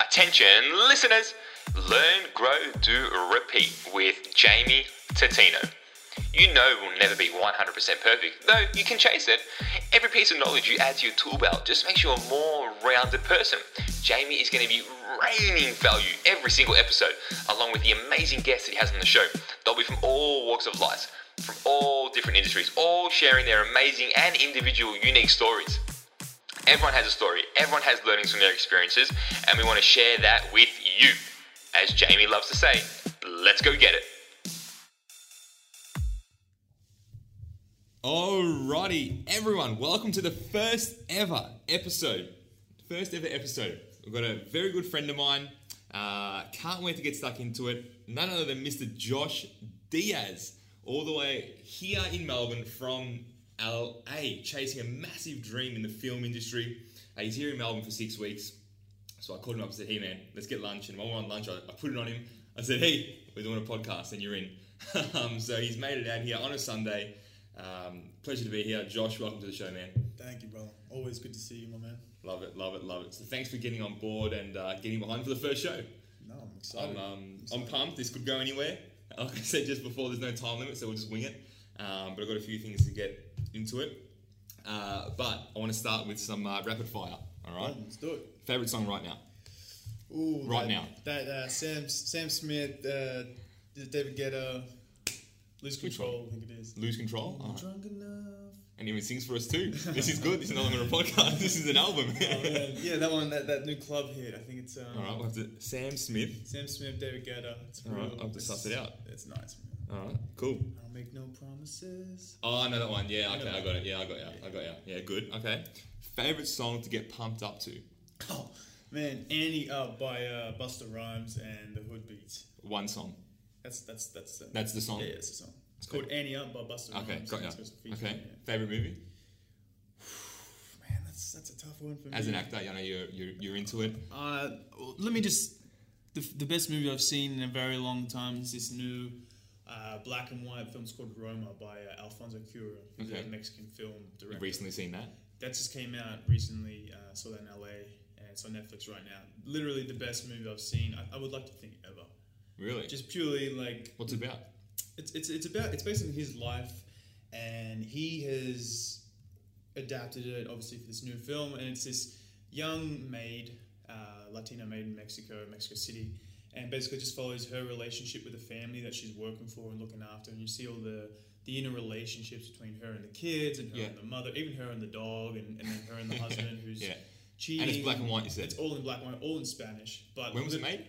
Attention, listeners! Learn, grow, do, repeat with Jamie Tatino. You know we'll never be 100% perfect, though you can chase it. Every piece of knowledge you add to your tool belt just makes you a more rounded person. Jamie is going to be raining value every single episode, along with the amazing guests that he has on the show. They'll be from all walks of life, from all different industries, all sharing their amazing and individual unique stories. Everyone has a story, everyone has learnings from their experiences, and we want to share that with you. As Jamie loves to say, let's go get it. Alrighty, everyone, welcome to the first ever episode. First ever episode. We've got a very good friend of mine. Uh, can't wait to get stuck into it. None other than Mr. Josh Diaz, all the way here in Melbourne from LA, chasing a massive dream in the film industry. Uh, he's here in Melbourne for six weeks. So I called him up and said, hey man, let's get lunch. And while we're on lunch, I, I put it on him. I said, hey, we're doing a podcast and you're in. um, so he's made it out here on a Sunday. Um, pleasure to be here. Josh, welcome to the show, man. Thank you, brother. Always good to see you, my man. Love it, love it, love it. So thanks for getting on board and uh, getting behind for the first show. No, I'm excited. I'm, um, I'm pumped. This could go anywhere. Like I said just before, there's no time limit, so we'll just wing it. Um, but I've got a few things to get into it. Uh, but I want to start with some uh, rapid fire. All right. Let's do it. Favorite song right now? Ooh, Right that, now. That uh, Sam Sam Smith, uh, David Guetta, Lose Control. I think it is. Lose Control. All right. Drunk enough. And he even sings for us too. This is good. This is not even a podcast. This is an album. Oh, man. Yeah, that one, that, that new club hit. I think it's um, All right. We'll have to. Sam Smith. Sam Smith, David Guetta. It's all right, I'll have to it's- suss it out. It's nice, man. All right. Cool. I'll make no promises. Oh, I know that one. Yeah. Okay. I got it. Yeah. I got you. I got you. Yeah. Good. Okay. Favorite song to get pumped up to? Oh man, Ante Up by uh, Busta Rhymes and the Hood Beats. One song. That's that's that's uh, That's the song. yeah, it's a song. It's called Ante Up by Busta Okay. Rhymes. Got you. It's got some Okay. it. Favorite movie? Man, that's that's a tough one for me. As an actor, I know you're you're, you're into it. Uh, let me just. The, the best movie I've seen in a very long time is this new uh, black and white film. It's called Roma by uh, Alfonso Cuarón, who's Okay. a Mexican film director. You've recently seen that. That just came out recently. Uh, saw that in LA, and it's on Netflix right now. Literally the best movie I've seen. I, I would like to think ever. Really? Just purely like What's it about? it's it's it's about it's based on his life, and he has adapted it obviously for this new film, and it's this young maid, uh, Latina maid in Mexico, Mexico City, and basically just follows her relationship with the family that she's working for and looking after, and you see all the the inner relationships between her and the kids, and her Yeah. and the mother, even her and the dog, and, and then her and the husband who's Yeah. cheating. And it's black and white, you said? It's all in black and white, all in Spanish. But When was it made?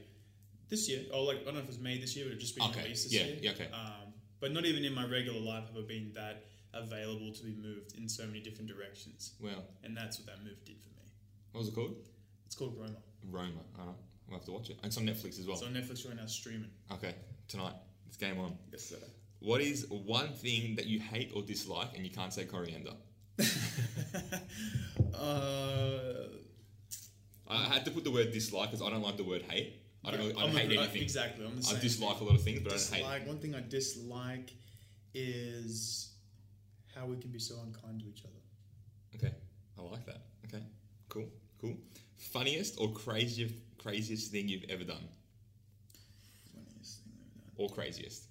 this year, or like I don't know if it was made this year, but it just been Okay, released this yeah, year. yeah, okay. Um, but not even in my regular life have I been that available to be moved in so many different directions, Well, and that's what that move did for me. what was it called? It's called Roma. Roma. All right. We'll have to watch it. And it's on Netflix as well. It's on Netflix right now, streaming. Okay. Tonight. It's game on. Yes, sir. What is one thing that you hate or dislike and you can't say coriander? uh, I had to put the word dislike because I don't like the word hate. I don't, yeah, really, I don't I'm a- hate anything. exactly. I'm the same. I dislike a lot of things, but I don't hate. One thing I dislike is how we can be so unkind to each other. Okay. I like that. Okay. Cool. Cool. Funniest or craziest craziest thing you've ever done? Funniest thing I've done. Or craziest?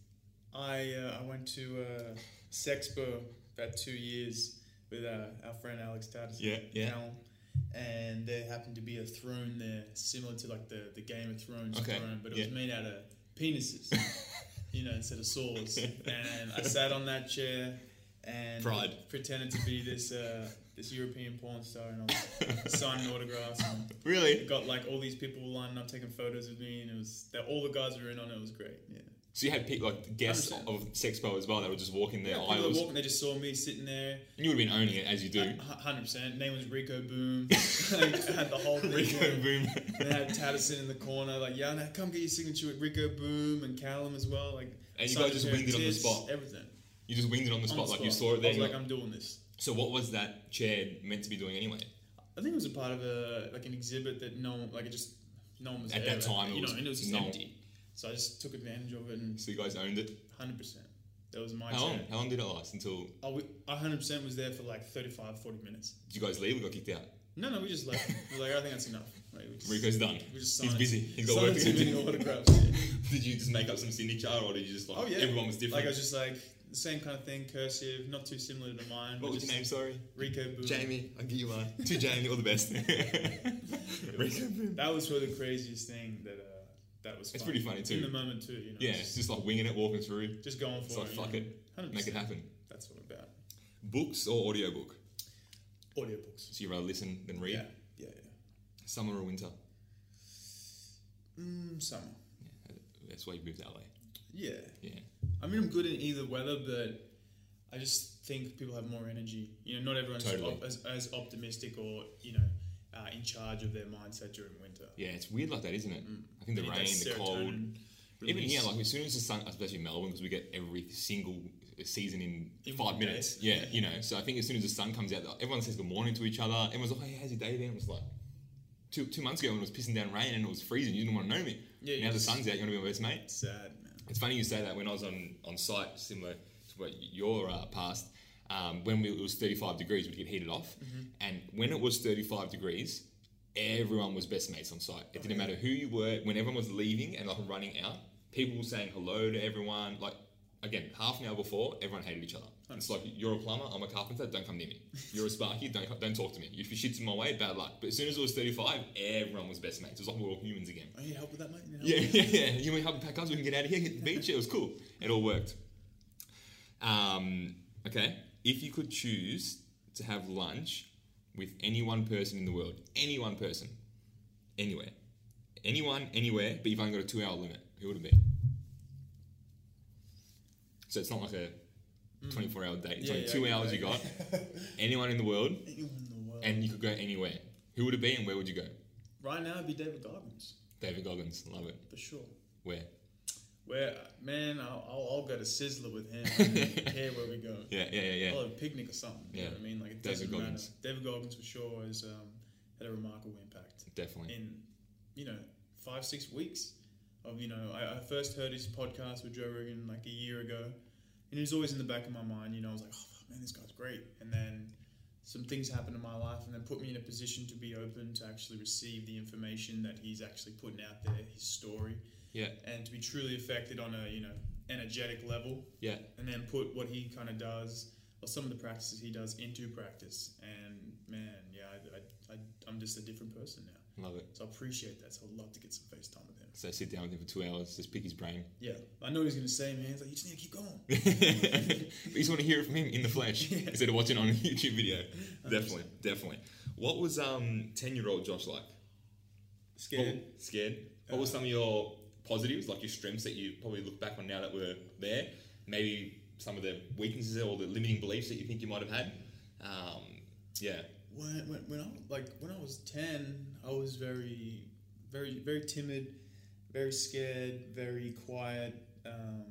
I uh, I went to uh, Sexpo about two years with uh, our friend Alex Tatis. Yeah, yeah. And there happened to be a throne there, similar to like the, the Game of Thrones Okay, throne, but it yeah. was made out of penises, you know, instead of swords. And I sat on that chair and Pride. pretended to be this uh, this European porn star, and I was signing autographs and Really? got like all these people lining up taking photos with me, and it was that all the guys were in on it. It was great. Yeah. So you had people like guests 100%. of Sexpo as well that would just walk in there Yeah, people were aisles, walking, they just saw me sitting there. and you would have been owning it as you do. Hundred percent. Name was Rico Boom. I had the whole thing. Rico. Boom. They had Tattison in the corner, like, yeah, now come get your signature with Rico Boom and Callum as well. Like, And you guys just winged it on the spot? Everything. You just winged it on the On spot, the like you saw it there. I was like, like- I'm doing this. So what was that chair meant to be doing anyway? I think it was a part of a like an exhibit that no one, like it just no one was At there. that time, it you was know, and it was just no- empty. So I just took advantage of it and So you guys owned it. hundred percent. That was my How long? chair. How long did it last until? Oh, I hundred percent was there for like 35, 40 minutes. Did you guys leave We got kicked out? No, no, we just left. We're like, I think that's enough. Like, just, Rico's done. We just He's busy. He's got work to do. autographs. yeah. Did you just make up some signature, or did you just like Oh yeah, everyone was different? Like I was just like the same kind of thing, cursive, not too similar to mine. what but was your just name? Sorry, Rico Boom. Jamie. I'll give you one. To Jamie, all the best. Rico Boom. That was probably the craziest thing that uh, that was. It's fun. pretty funny too. In the moment too, you know. Yeah, just, just like winging it, walking through. just going for It's like it. fuck you it, 100%. make it happen. That's what I'm about. Books or audiobook? Audiobooks. So you rather listen than read? Yeah, yeah, yeah. Summer or winter? Mm, summer. Yeah, that's why you moved to LA. Yeah. Yeah, I mean, I'm good in either weather, but I just think people have more energy. You know, not everyone's Totally. op- as, as optimistic or you know uh, in charge of their mindset during winter. yeah, it's weird like that, isn't it? I think the rain, the cold. serotonin Even here, like as soon as the sun, especially in Melbourne, because we get every single season in, In five minutes. Yeah, you know. So I think as soon as the sun comes out, everyone says good morning to each other. Everyone's like, "Hey, how's your day been?" It was like two two months ago when it was pissing down rain and it was freezing. You didn't want to know me. Yeah, now the sun's out. You want to be my best mate. Sad. It's funny you say that. When I was on on site, similar to what your uh, past, um, when we, it was 35 degrees, we'd get heated off. Mm-hmm. And when it was 35 degrees, everyone was best mates on site. It didn't matter who you were. When everyone was leaving and like running out, people were saying hello to everyone. Like again, half an hour before, everyone hated each other. It's like you're a plumber, I'm a carpenter. Don't come near me. You're a sparky. Don't don't talk to me. If your shit's in my way, bad luck. But as soon as it was 35, everyone was best mates. It was like we were all humans again. I need help with that, mate. You Yeah, yeah, yeah. You want to help me pack up so we can get out of here, hit the beach? It was cool. It all worked. Um, okay. If you could choose to have lunch with any one person in the world, any one person, anywhere, anyone, anywhere, but you've only got a two hour limit, who would it be? So it's not like a 24 hour date. It's Yeah, only yeah, two I get hours that. you got. anyone in the world, Anyone in the world. and you could go anywhere. Who would it be and where would you go? right now, it'd be David Goggins David Goggins. Love it. for sure. Where? Where man, I'll, I'll, I'll go to Sizzler with him. I don't care where we go. Yeah, yeah, yeah, yeah. I'll have a picnic or something. You know Yeah. what I mean? Like it David doesn't Goggins. matter. David Goggins for sure has um, had a remarkable impact Definitely. in you know five six weeks of you know I, I first heard his podcast with Joe Rogan like a year ago, and he was always in the back of my mind. You know, I was like, oh man, this guy's great. And then some things happened in my life, and then put me in a position to be open to actually receive the information that he's actually putting out there, his story, Yeah, and to be truly affected on a you know energetic level yeah. and then put what he kind of does or some of the practices he does into practice and man yeah I, I, I, i'm just a different person now Love it. so i appreciate that so i'd love to get some face time with him So sit down with him for two hours, just pick his brain. yeah i know what he's going to say man he's like you just need to keep going but you just want to hear it from him in the flesh instead of watching on a YouTube video. Definitely, definitely. What was um ten year old Josh like? scared What- scared. What were some of your positives, like your strengths that you probably look back on now that were there? Maybe some of the weaknesses or the limiting beliefs that you think you might have had. Um, yeah, when, when, when I like when I was 10 I was very very very timid very scared very quiet um,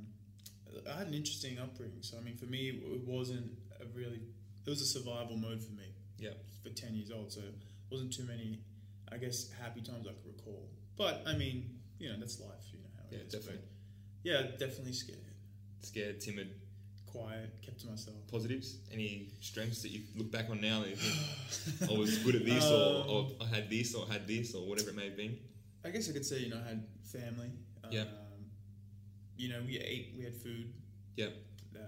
I had an interesting upbringing so I mean for me it wasn't a really it was a survival mode for me yeah, for 10 years old, so it wasn't too many, I guess, happy times I could recall. But, I mean, you know, that's life, you know how yeah, it is. definitely. But, yeah, definitely scared. Scared, timid. Quiet, kept to myself. Positives? Any strengths that you look back on now that you think I was good at this, or, or I had this, or had this, or whatever it may have been? I guess I could say, you know, I had family. Um, Yeah. You know, we ate, we had food. Yeah, Uh,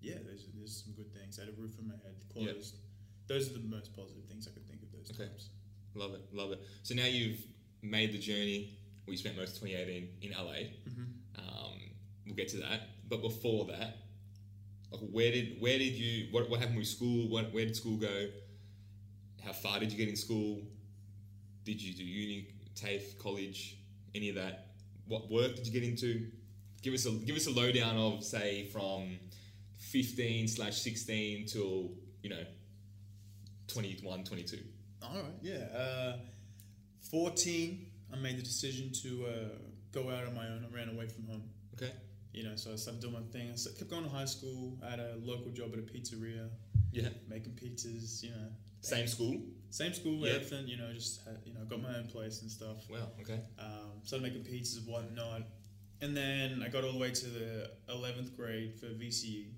yeah, there's, there's some good things. I had a roof over my head, clothes. Those are the most positive things I could think of those Okay. times. love it, love it. So now you've made the journey. We spent most of 2018 in LA. Um, we'll get to that. But before that, like where did where did you what, what happened with school? What, where did school go? How far did you get in school? Did you do uni, TAFE, college, any of that? What work did you get into? Give us a give us a lowdown of say from 15 slash 16 till you know 21, 22. All right, yeah. Uh, 14, I made the decision to uh, go out on my own. I ran away from home. Okay. You know, so I started doing my thing. I kept going to high school. I had a local job at a pizzeria, Yeah. making pizzas. You know, Same school. same school, Yeah. everything. You know, just had, you know, got my own place and stuff. Wow. Okay. Um, started making pizzas and whatnot, and then I got all the way to the eleventh grade for VCE.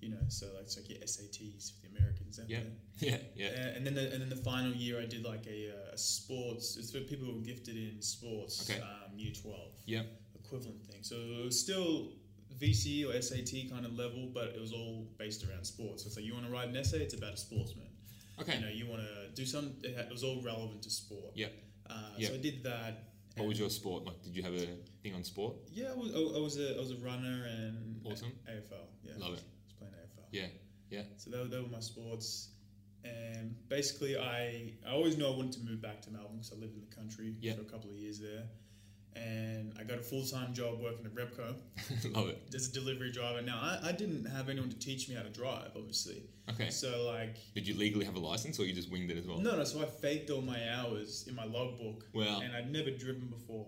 You know, so like it's like your SATs for the Americans. out Yeah. Yeah. Yeah. Uh, and then the, and then the final year I did like a, uh, a sports. It's for people who are gifted in sports. Okay. Um, year twelve. Yeah. Equivalent thing. So it was still VC or SAT kind of level, but it was all based around sports. So it's like you want to write an essay, it's about a sportsman. Okay. You know, you want to do some. It, was all relevant to sport. Yeah. Uh, Yeah. So I did that. What was your sport? Like, did you have a thing on sport? Yeah, I was, I was a I was a runner and Awesome. AFL. Yeah, Love I was, it. I was playing AFL. Yeah. Yeah. So they were, they were my sports. And basically, I, I always knew I wanted to move back to Melbourne because I lived in the country Yeah. for a couple of years there. And I got a full time job working at Repco Love it. as a delivery driver. Now, I, I didn't have anyone to teach me how to drive, obviously. Okay. So, like, Did you legally have a license, or you just winged it as well? no, no, so I faked all my hours in my logbook. Wow. And I'd never driven before.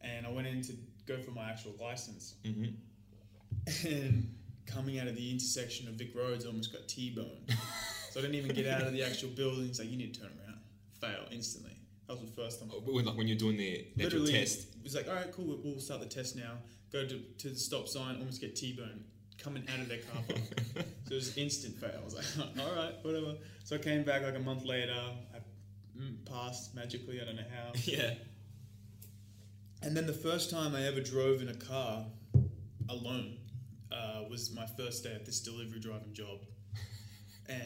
And I went in to go for my actual license. Mm-hmm. and coming out of the intersection of Vic Roads, I almost got T-boned. so I didn't even get out of the actual building. It's like you need to turn around, fail instantly. That was the first time. When, like when you're doing the, the actual test. it was like, all right, cool, we'll- we'll start the test now. Go to, to the stop sign, almost get T-boned coming out of their car park. so it was instant fail. I was like, all right, whatever. So I came back like a month later. I mm, passed magically. I don't know how. yeah. And then the first time I ever drove in a car alone uh, was my first day at this delivery driving job. And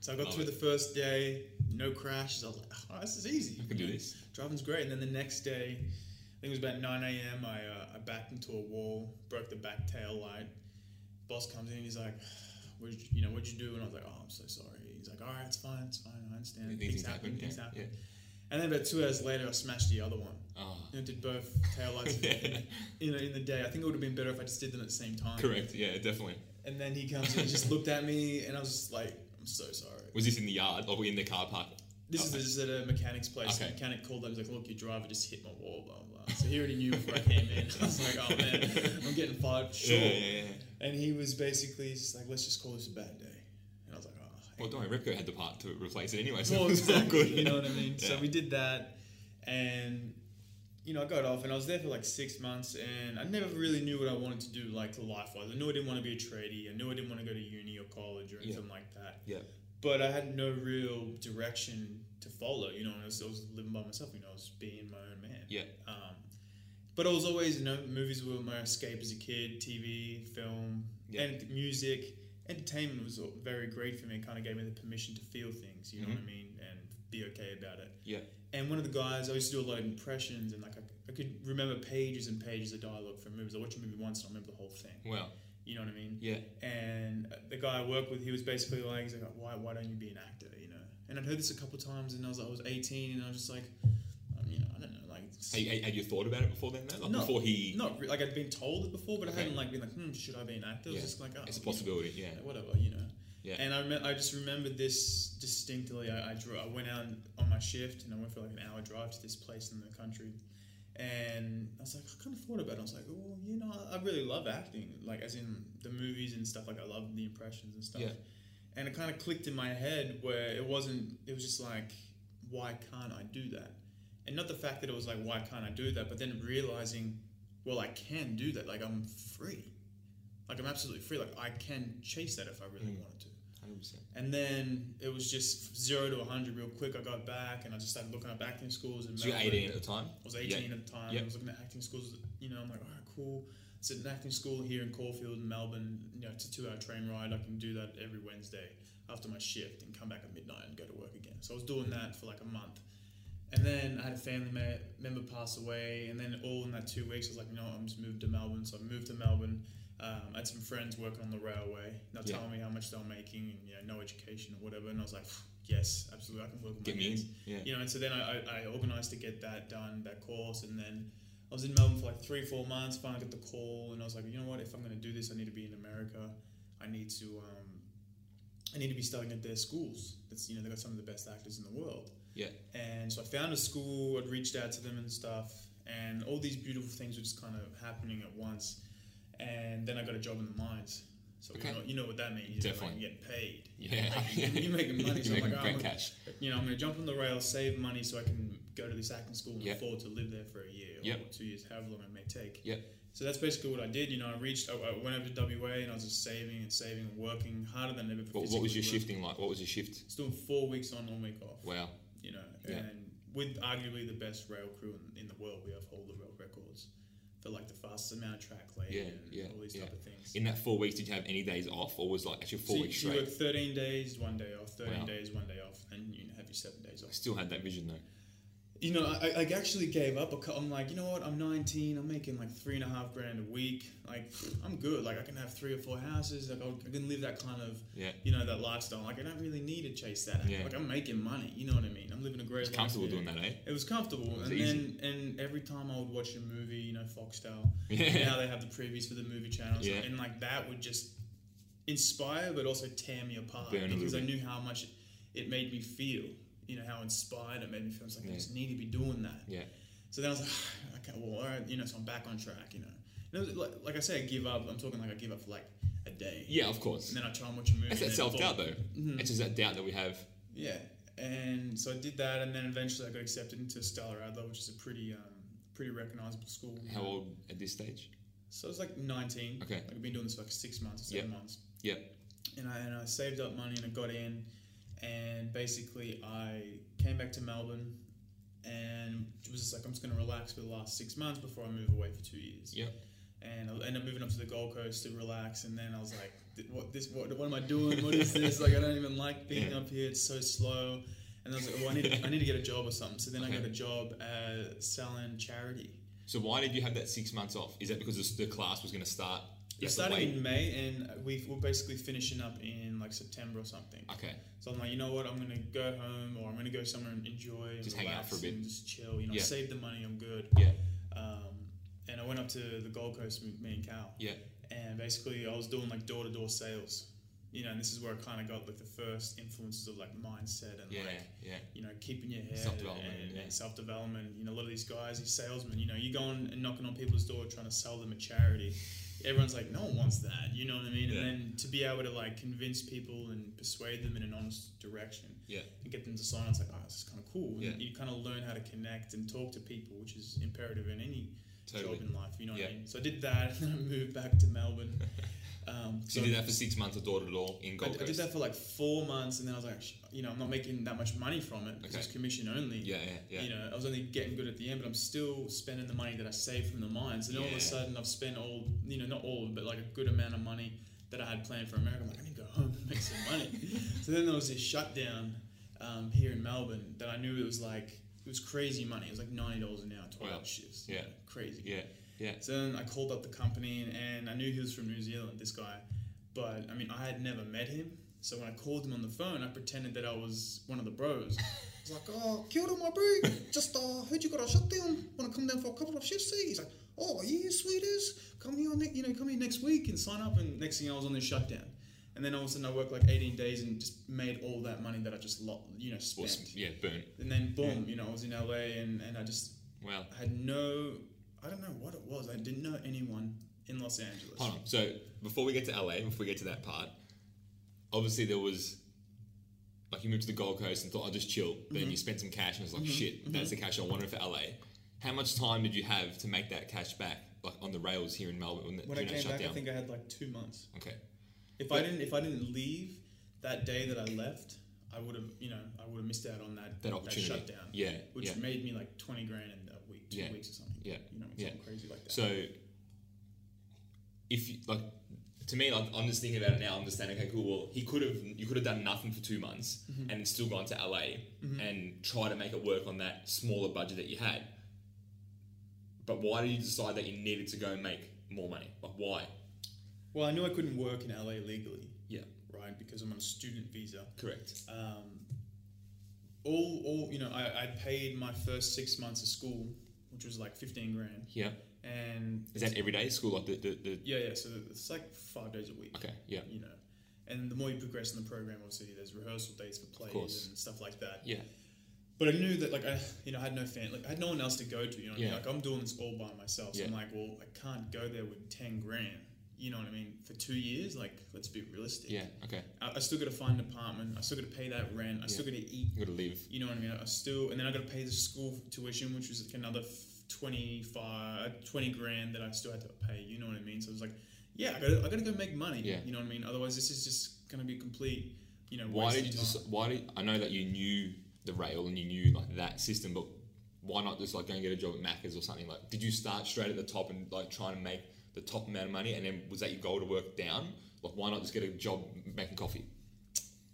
so I got Love through it. the first day, no crashes. I was like, oh, this is easy. I can do this. Driving's great. And then the next day, I think it was about 9 a.m., I, uh, I backed into a wall, broke the back tail light. Boss comes in, he's like, what did you, you know, what'd you do? And I was like, oh, I'm so sorry. He's like, all right, it's fine, it's fine, I understand. Things, things happen, happen, things yeah, happen. yeah. And then about two hours later, I smashed the other one. Oh. You know, did both taillights in, in, in the day. I think it would have been better if I just did them at the same time. Correct. Yeah, definitely. And then he comes and just looked at me, and I was just like, I'm so sorry. Was this in the yard or we in the car park? This Okay. is this is at a mechanic's place. Okay. The mechanic called up. He's like, "Look, your driver just hit my wall." Blah blah. blah. So he already knew before I came in. I was like, "Oh man, I'm getting fired." Sure. Yeah, yeah, yeah. And he was basically just like, "Let's just call this a bad day." And I was like, "Oh." Well, don't worry, Repco had the part to replace it anyway, so Well, it's all exactly, good. You know what I mean? So we did that, and you know, I got off, and I was there for like six months, and I never really knew what I wanted to do, like life wise. I knew I didn't want to be a tradie. I knew I didn't want to go to uni or college or anything like that. Yeah. But I had no real direction to follow. You know, I was, I was living by myself. You know, I was being my own man. Yeah. Um, but I was always, you know, movies were my escape as a kid. TV, film, Yeah. and music, entertainment was very great for me. It Kind of gave me the permission to feel things. You know what I mean, and be okay about it. Yeah. And one of the guys, I used to do a lot of impressions, and like I, I could remember pages and pages of dialogue from movies. I watched a movie once, and I remember the whole thing. Well, You know what I mean? yeah. And the guy I worked with, he was basically like, he's like, why, why don't you be an actor? You know? And I'd heard this a couple times, and I was, like, I was 18, and I was just like, um, you know, I don't know, like, Had, had- had you thought about it before then? Though? Like No, before he. not re- like I'd been told it before, but Okay. I hadn't like been like, hmm, should I be an actor? It was Yeah. just like, oh, It's a you know, possibility. Yeah. whatever, you know. Yeah. And I, rem- I just remembered this distinctly. I, I, drew, I went out on my shift and I went for like an hour drive to this place in the country. And I was like, I kind of thought about it. I was like, well, you know, I really love acting, like as in the movies and stuff. Like I love the impressions and stuff. Yeah. And it kind of clicked in my head where it wasn't. It was just like, why can't I do that? And not the fact that it was like, why can't I do that? But then realizing, well, I can do that. Like I'm free. Like I'm absolutely free. Like I can chase that if I really Mm. wanted to. 100%. And then it was just zero to 100 real quick. I got back and I just started looking up acting schools. In So you're Melbourne. 18 at the time? I was 18 at the time. I was looking at acting schools. You know, I'm like, all right, cool. It's an acting school here in Caulfield, in Melbourne. You know, it's a two-hour train ride. I can do that every Wednesday after my shift and come back at midnight and go to work again. So I was doing that for like a month. And then I had a family member pass away, and then all in that two weeks, I was like, no, I'm just moved to Melbourne. So I moved to Melbourne. Um, I had some friends working on the railway. They're Yeah. telling me how much they were making, and you know, no education or whatever. And I was like, yes, absolutely, I can work. with Get my hands Yeah. you know, and so then I, I, I organised to get that done, that course, and then I was in Melbourne for like three, four months. Finally got the call, and I was like, you know what? If I'm going to do this, I need to be in America. I need to, um, I need to be studying at their schools. That's you know they got some of the best actors in the world. Yeah. And so I found a school. I'd reached out to them and stuff, and all these beautiful things were just kind of happening at once. And then I got a job in the mines. So Okay. you, know, you know what that means. You know, Definitely. like you're getting paid. Yeah. Like, you're making money. so You're I'm making like, oh, great I'm gonna- cash. you know, I'm going to jump on the rail, save money so I can go to this acting school and Yep. afford to live there for a year Yep. or two years, however long it may take. Yep. So that's basically what I did. You know, I reached, I, I went over to WA and I was just saving and saving and working harder than ever. What, what was your physically shifting like? What was your shift? Just doing four weeks on, one week off. Wow. You know, Yeah. and with arguably the best rail crew in, in the world, we have hold the rail like the fastest amount of track laid Yeah, and yeah, all these yeah. type of things. In that four weeks, did you have any days off, or was like actually four so, weeks so you straight? work 13 days, one day off, 13 Wow. days, one day off, and you have your seven days off. I still had that vision though. You know, I, I actually gave up. a cou- I'm like, you know what? I'm 19. I'm making like three and a half grand a week. Like, I'm good. Like, I can have three or four houses. Like, I'll- I can live that kind of, Yeah. you know, that lifestyle. Like, I don't really need to chase that. Yeah. Like, I'm making money. You know what I mean? I'm living a great It's life. comfortable doing that, eh? It was comfortable, was and easy. then and every time I would watch a movie, you know, Foxtel, Yeah. now they have the previews for the movie channels, Yeah. and like that would just inspire, but also tear me apart Burn because I knew how much it, it made me feel. You know how inspired it made me feel. I was like, I just need to be doing that. Yeah. So then I was like, okay, well, all right, you know, so I'm back on track. You know, you know like, like I say, I give up. I'm talking like I give up for like a day, Yeah, of course. and then I try and watch a movie. And that self doubt though. It's just that doubt that we have. Yeah, and so I did that, and then eventually I got accepted into Stella Adler, which is a pretty, um, pretty recognizable school. How old at this stage? So I was like 19. Okay. Like I've been doing this for like six months, or seven Yep. months, Yeah. and I and I saved up money and I got in, and basically I came back to Melbourne, and it was just like I'm just gonna relax for the last six months before I move away for two years. Yep. And I ended up moving up to the Gold Coast to relax, and then I was like, "What this? What, what am I doing? What is this? Like, I don't even like being Yeah. up here. It's so slow." And I was like, "Well, I need, to, I need to get a job or something." So then I got a job at selling charity. So why did you have that six months off? Is that because the class was going to start? You It have to started wait? in May, and we were basically finishing up in like September or something. Okay. So I'm like, you know what? I'm gonna go home, or I'm gonna go somewhere and enjoy, and Just hang out relax for a bit. and just chill. You know, Yeah. save the money. I'm good. Yeah. Um, and I went up to the Gold Coast with me and Cal. Yeah. and basically I was doing like door to door sales. You know, and this is where I kind of got like the first influences of like mindset and Yeah. like Yeah. you know keeping your head Self-development, and, yeah. and self development. You know, a lot of these guys, these salesmen, you know, you're going and knocking on people's door trying to sell them a charity. Everyone's like, no one wants that. You know what I mean? Yeah. And then to be able to like convince people and persuade them in an honest direction Yeah. and get them to sign, it's like, oh, this is kind of cool. And Yeah. you kind of learn how to connect and talk to people, which is imperative in any Totally. job in life. You know what Yeah. I mean? So I did that, and then I moved back to Melbourne. Um, So you did that for six months of door to door in I, Gold I Coast. did that for like four months, and then I was like, you know, I'm not making that much money from it. 'cause Okay. It's commission only. Yeah. Yeah. Yeah. You know, I was only getting good at the end, but I'm still spending the money that I saved from the mines. And all of a sudden, I've spent all, you know, not all, but like a good amount of money that I had planned for America. I'm like, I need to go home and make some money. so then there was this shutdown um, here in Melbourne that I knew it was like, it was crazy money. It was like $90 an hour, 12 Wow. shifts. you Yeah. know, crazy. Yeah. Yeah. So then I called up the company and, I knew he was from New Zealand, this guy. But I mean, I had never met him. So when I called him on the phone, I pretended that I was one of the bros. I was like, oh, kia ora, my bro. Just uh, heard you got a shutdown. Want to come down for a couple of shifts? See? He's like, oh, yeah, sweet as. Come here, ne- you know, come here next week and sign up. And next thing I was on this shutdown. And then all of a sudden I worked like 18 days and just made all that money that I just, lo- you know, spent. s- yeah. Burn. And then boom, you know, I was in LA and, and I just Wow. I had no, I don't know what it was. I didn't know anyone in Los Angeles. Hold on. So before we get to LA, before we get to that part, obviously there was like you moved to the Gold Coast and thought I'll just chill. But then mm-hmm. you spent some cash and it was like mm-hmm. shit, mm-hmm. that's the cash I wanted for LA. How much time did you have to make that cash back, like on the rails here in Melbourne when, the, When I that came back, I think I had like two months. okay. If But- I didn't, if I didn't leave that day that I left, I would have, you know, I would have missed out on that That opportunity. shutdown. Yeah, which yeah. made me like twenty grand in week, two Yeah, weeks or something. yeah, you know, yeah. something crazy like that. So, if you, like, to me, like, I'm just thinking about it now. I'm just saying, okay, cool. Well, he could have, you could have done nothing for two months Mm-hmm. and still gone to LA and try to make it work on that smaller budget that you had. But why did you decide that you needed to go and make more money? Like, why? well, I knew I couldn't work in LA legally, Yeah, right? Because I'm on a student visa. correct. um, all, all you know, I, I paid my first six months of school, which was like fifteen grand, Yeah. and Is that every day school? Like the, the, the yeah, yeah. So it's like five days a week. okay, yeah, You know, and the more you progress in the program, obviously, there's rehearsal dates for plays and stuff like that. yeah, But I knew that, like, I, you know, I had no fan, like, I had no one else to go to. You know, what I mean? Like I'm doing this all by myself. So I'm like, well, I can't go there with ten grand. You know what I mean? For two years, like, let's be realistic. yeah, okay. I, I still got to find an apartment. I still got to pay that rent. I still got to eat You got to live. you know what I mean? I still, and then I got to pay the school tuition, which was like another f- 25, 20 grand that I still had to pay. You know what I mean? So it was like, yeah, I gotta, I gotta go make money. Yeah. You know what I mean? Otherwise, this is just gonna be complete. You know, Why did you just? Why did I know that you knew the rail and you knew like that system, but why not just like go and get a job at Macca's or something? Like, did you start straight at the top and like trying to make the top amount of money, and then was that your goal to work down? Like, why not just get a job making coffee?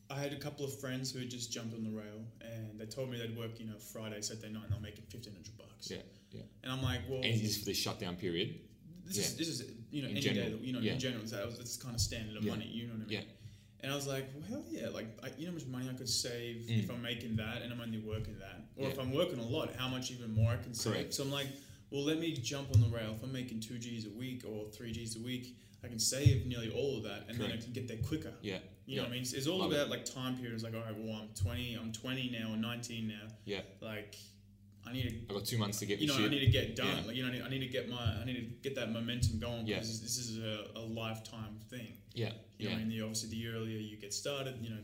I had a couple of friends who had just jumped on the rail, and they told me they'd work, you know, Friday, Saturday night, and they're making fifteen hundred bucks. Yeah, yeah. And I'm like, well, And just for this shutdown period. this yeah. is this is you know In any general, day, you know, yeah. in general, that was that's kind of standard of Yeah. money. You know what I mean? Yeah. And I was like, well, hell yeah! Like, I, you know how much money I could save Mm. if I'm making that, and I'm only working that, or if I'm working a lot, how much even more I can save. Correct. So I'm like, well, let me jump on the rail. If I'm making two G's a week or three G's a week, I can save nearly all of that, and then I can get there quicker. Yeah, You know what I mean? It's, it's all Love about like time periods. Like, all right, well, I'm 20, I'm 20 now, or 19 now. yeah. Like, I need to I got two months to get you know, I need to get done. Yeah. Like, you know, I need, I need to get my, I need to get that momentum going Yeah. because this is a, a lifetime thing. yeah, You know, yeah. what I mean, the, obviously, the earlier you get started, you know,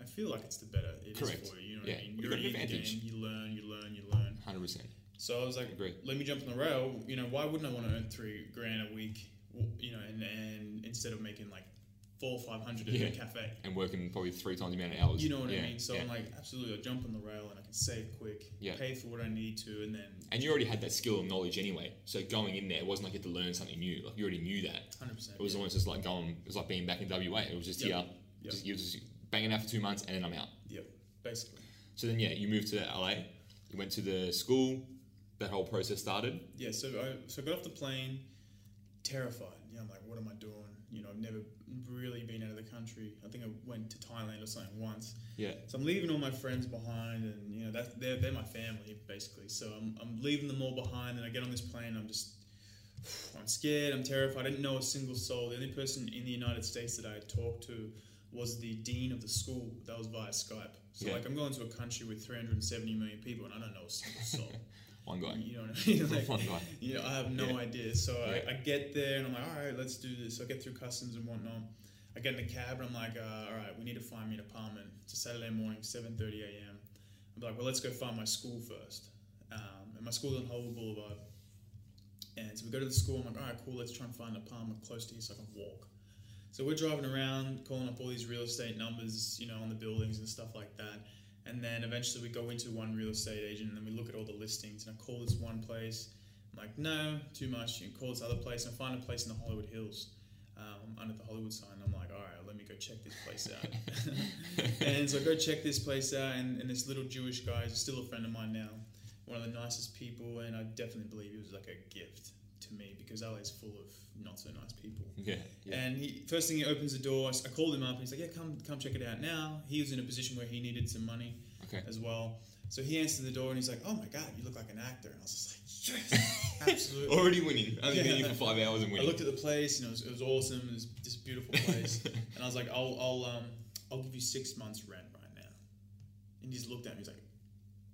I feel like it's the better it is Correct. for you. You know Yeah. I mean? You're in the advantage. game, you learn, you learn, you learn. Hundred percent. So I was like, let me jump on the rail. You know, why wouldn't I want to earn three grand a week? You know, and, and instead of making like four or five hundred at Yeah. a cafe. And working probably three times the amount of hours. You know what yeah, I mean? So yeah. I'm like, absolutely, I'll jump on the rail and I can save quick, Yeah. pay for what I need to, and then And you already had that skill and knowledge anyway. So going in there, it wasn't like you had to learn something new. Like you already knew that. 100%. It was almost just like going. It was like being back in WA. It was just Yep. here. Yep. Just you were just banging out for two months and then I'm out. Yep, basically. So then yeah, you moved to LA. You went to the school. That whole process started. Yeah, so I so I got off the plane, terrified. You know, I'm like, what am I doing? You know, I've never really been out of the country. I think I went to Thailand or something once. Yeah. So I'm leaving all my friends behind, and you know, that's they're, they're my family basically. So I'm, I'm leaving them all behind, and I get on this plane. I'm just, I'm scared. I'm terrified. I didn't know a single soul. The only person in the United States that I had talked to was the dean of the school. That was via Skype. So Yeah. like, I'm going to a country with 370 million people, and I don't know a single soul. One guy. You know what I mean? Like, One guy. you know, I have no Yeah. idea. So Yeah. I, I get there and I'm like, all right, let's do this. So I get through customs and whatnot. I get in the cab and I'm like, uh, all right, we need to find me an apartment. It's a Saturday morning, 7.30 a.m. I'm like, well, let's go find my school first. Um, and my school's on Hollywood Boulevard. And so we go to the school. I'm like, all right, cool. Let's try and find an apartment close to here so I can walk. So we're driving around, calling up all these real estate numbers, you know, on the buildings and stuff like that. And then eventually we go into one real estate agent and then we look at all the listings. And I call this one place. I'm like, no, too much. You can call this other place. And I find a place in the Hollywood Hills um, under the Hollywood sign. I'm like, all right, let me go check this place out. and so I go check this place out. And, and this little Jewish guy is still a friend of mine now. One of the nicest people. And I definitely believe he was like a gift to me because LA is full of not so nice people. Yeah. yeah. And he first thing he opens the door, I called him up. and He's like, "Yeah, come come check it out now." He was in a position where he needed some money Okay. as well, so he answered the door and he's like, "Oh my god, you look like an actor." And I was just like, "Yes, absolutely." Already winning. Only been here for five hours and winning. I looked at the place, and it was, it was awesome. It was this beautiful place, and I was like, "I'll I'll um I'll give you six months rent right now." And he just looked at me. He's like,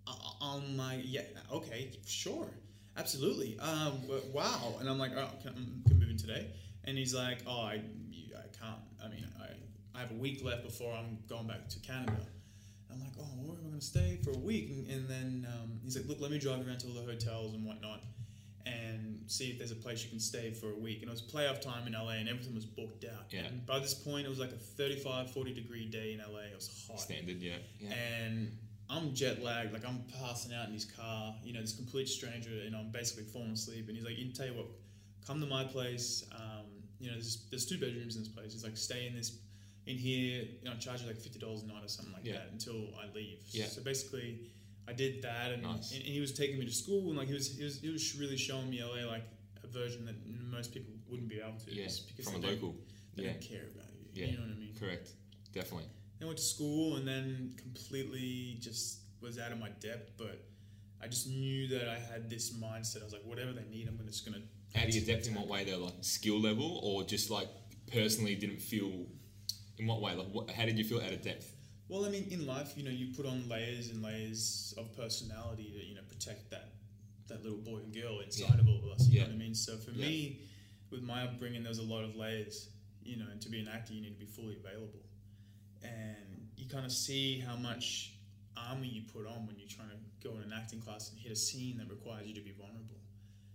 "Uh, "Um, my yeah, okay, sure, absolutely. Um, wow." And I'm like, "Oh, can, can move in today?" And he's like, "Oh, I I can't. I mean, I I have a week left before I'm going back to Canada." I'm like, "Oh, where am I going to stay for a week?" And, and then um, he's like, "Look, let me drive around to all the hotels and whatnot." and see if there's a place you can stay for a week. And it was playoff time in LA and everything was booked out. Yeah. And by this point, it was like a 35, 40 degree day in LA. It was hot. Standard. Yeah. Yeah. And I'm jet lagged. Like I'm passing out in his car, you know, this complete stranger, and I'm basically falling asleep. And he's like, you tell you what, come to my place. Um, you know, there's, there's two bedrooms in this place. He's like, stay in this, in here, you know, charge you like $50 a night or something like Yeah. that until I leave. Yeah. So basically, I did that, and, Nice. and he was taking me to school, and like he was, he was, he was really showing me LA like a version that most people wouldn't be able to. yeah. because From a they don't- local. They Yeah. don't care about you. Yeah. You know what I mean? Correct. Definitely. Then went to school, and then completely just was out of my depth. But I just knew that I had this mindset. I was like, whatever they need, I'm just gonna. Out of your depth in what way though? Like skill level or just like personally didn't feel in what way? Like what, how did you feel out of depth? Well, I mean, in life, you know, you put on layers and layers of personality to, you know, protect that that little boy and girl inside of all of us. You Yeah. know what I mean? So for Yeah. me, with my upbringing, there's a lot of layers. You know, and to be an actor, you need to be fully available, and you kind of see how much armor you put on when you're trying to go in an acting class and hit a scene that requires you to be vulnerable.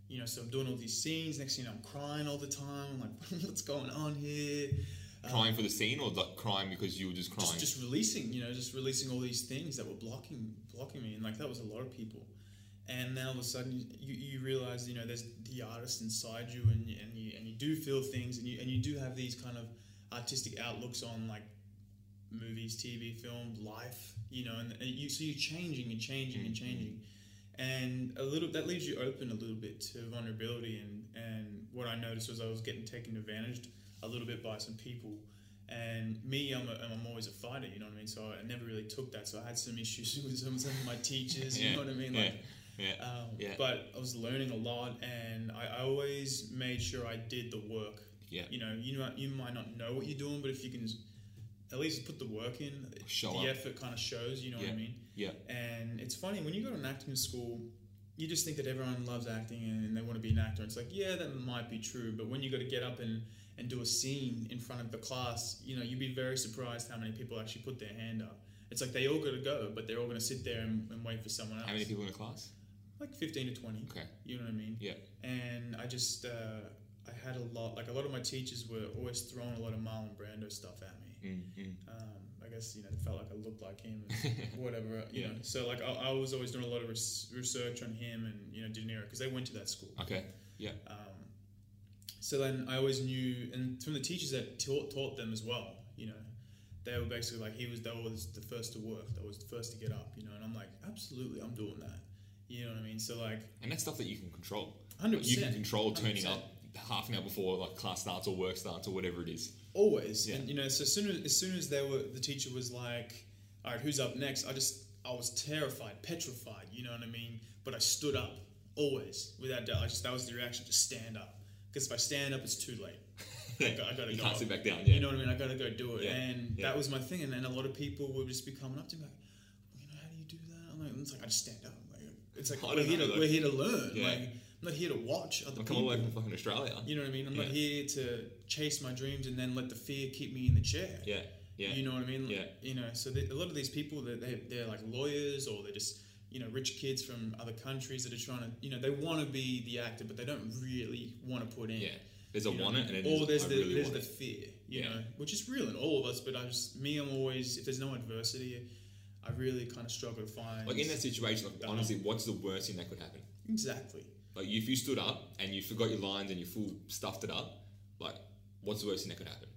you know, so I'm doing all these scenes. Next thing you know, I'm crying all the time. I'm like, what's going on here? Um, crying for the scene or like crying because you were just crying? just, just releasing, you know, just releasing all these things that were blocking blocking me, and like that was a lot of people. And then all of a sudden, you, you realize, you know, there's the artist inside you, and you, and you and you do feel things, and you and you do have these kind of artistic outlooks on like movies, TV, film, life, you know, and, and you so you're changing and changing and changing, and a little that leaves you open a little bit to vulnerability, and and what I noticed was I was getting taken advantage a little bit by some people. And me, I'm, a, I'm always a fighter, you know what I mean? So I never really took that. So I had some issues with some, some of my teachers, you Yeah, know what I mean? yeah, Like, yeah. um, Yeah. But I was learning a lot, and I, I always made sure I did the work. Yeah. You know, you know, you might not know what you're doing, but if you can at least put the work in, Show the up. effort kind of shows. You know what I mean? yeah. And it's funny when you go to an acting school, you just think that everyone loves acting and they want to be an actor. It's like, yeah, that might be true, but when you got to get up and and do a scene in front of the class, you know, you'd be very surprised how many people actually put their hand up. It's like they all got to go, but they're all going to sit there and, and wait for someone else. How many people in the class? Like 15 to 20. Okay. You know what I mean? Yeah. And I just, uh, I had a lot, like a lot of my teachers were always throwing a lot of Marlon Brando stuff at me. Mm, mm. Um, I guess, you know, it felt like I looked like him whatever, you Yeah. know. So, like, I, I was always doing a lot of res- research on him and, you know, De Niro because they went to that school. Okay. Yeah. Um, so then I always knew, and from the teachers that taught, taught them as well, you know, they were basically like, he was, that was the first to work, that was the first to get up, you know, and I'm like, absolutely, I'm doing that. You know what I mean? So, like, And that's stuff that you can control. 100%. You can control turning 100%. up half an hour before like class starts or work starts or whatever it is. Always Yeah. and you know so as soon as, as soon as they were the teacher was like all right who's up next i just i was terrified petrified you know what i mean but i stood up always without doubt I just that was the reaction just stand up because if i stand up it's too late I, got, I gotta you go can't sit back down. Yeah. you know what i mean i gotta go do it Yeah. and Yeah. that was my thing and then a lot of people would just be coming up to me like you know how do you do that i'm like it's like i just stand up like, it's like we're don't here, to, like- we're here to learn Yeah. like i'm not here to watch other I'm people coming away from fucking Australia. you know what I mean? I'm not here to chase my dreams and then let the fear keep me in the chair. Yeah. Yeah. You know what I mean? Yeah. You know, so they, a lot of these people that they they're like lawyers or they're just you know rich kids from other countries that are trying to you know they want to be the actor but they don't really want to put in. Yeah. There's a want it and or there's the really there's the fear, you Yeah. know, which is real in all of us. But I just me, I'm always if there's no adversity, I really kind of struggle to find Like in that situation, like honestly, what's the worst thing that could happen? exactly. Like if you stood up and you forgot your lines and you full stuffed it up, like what's the worst thing that could happen?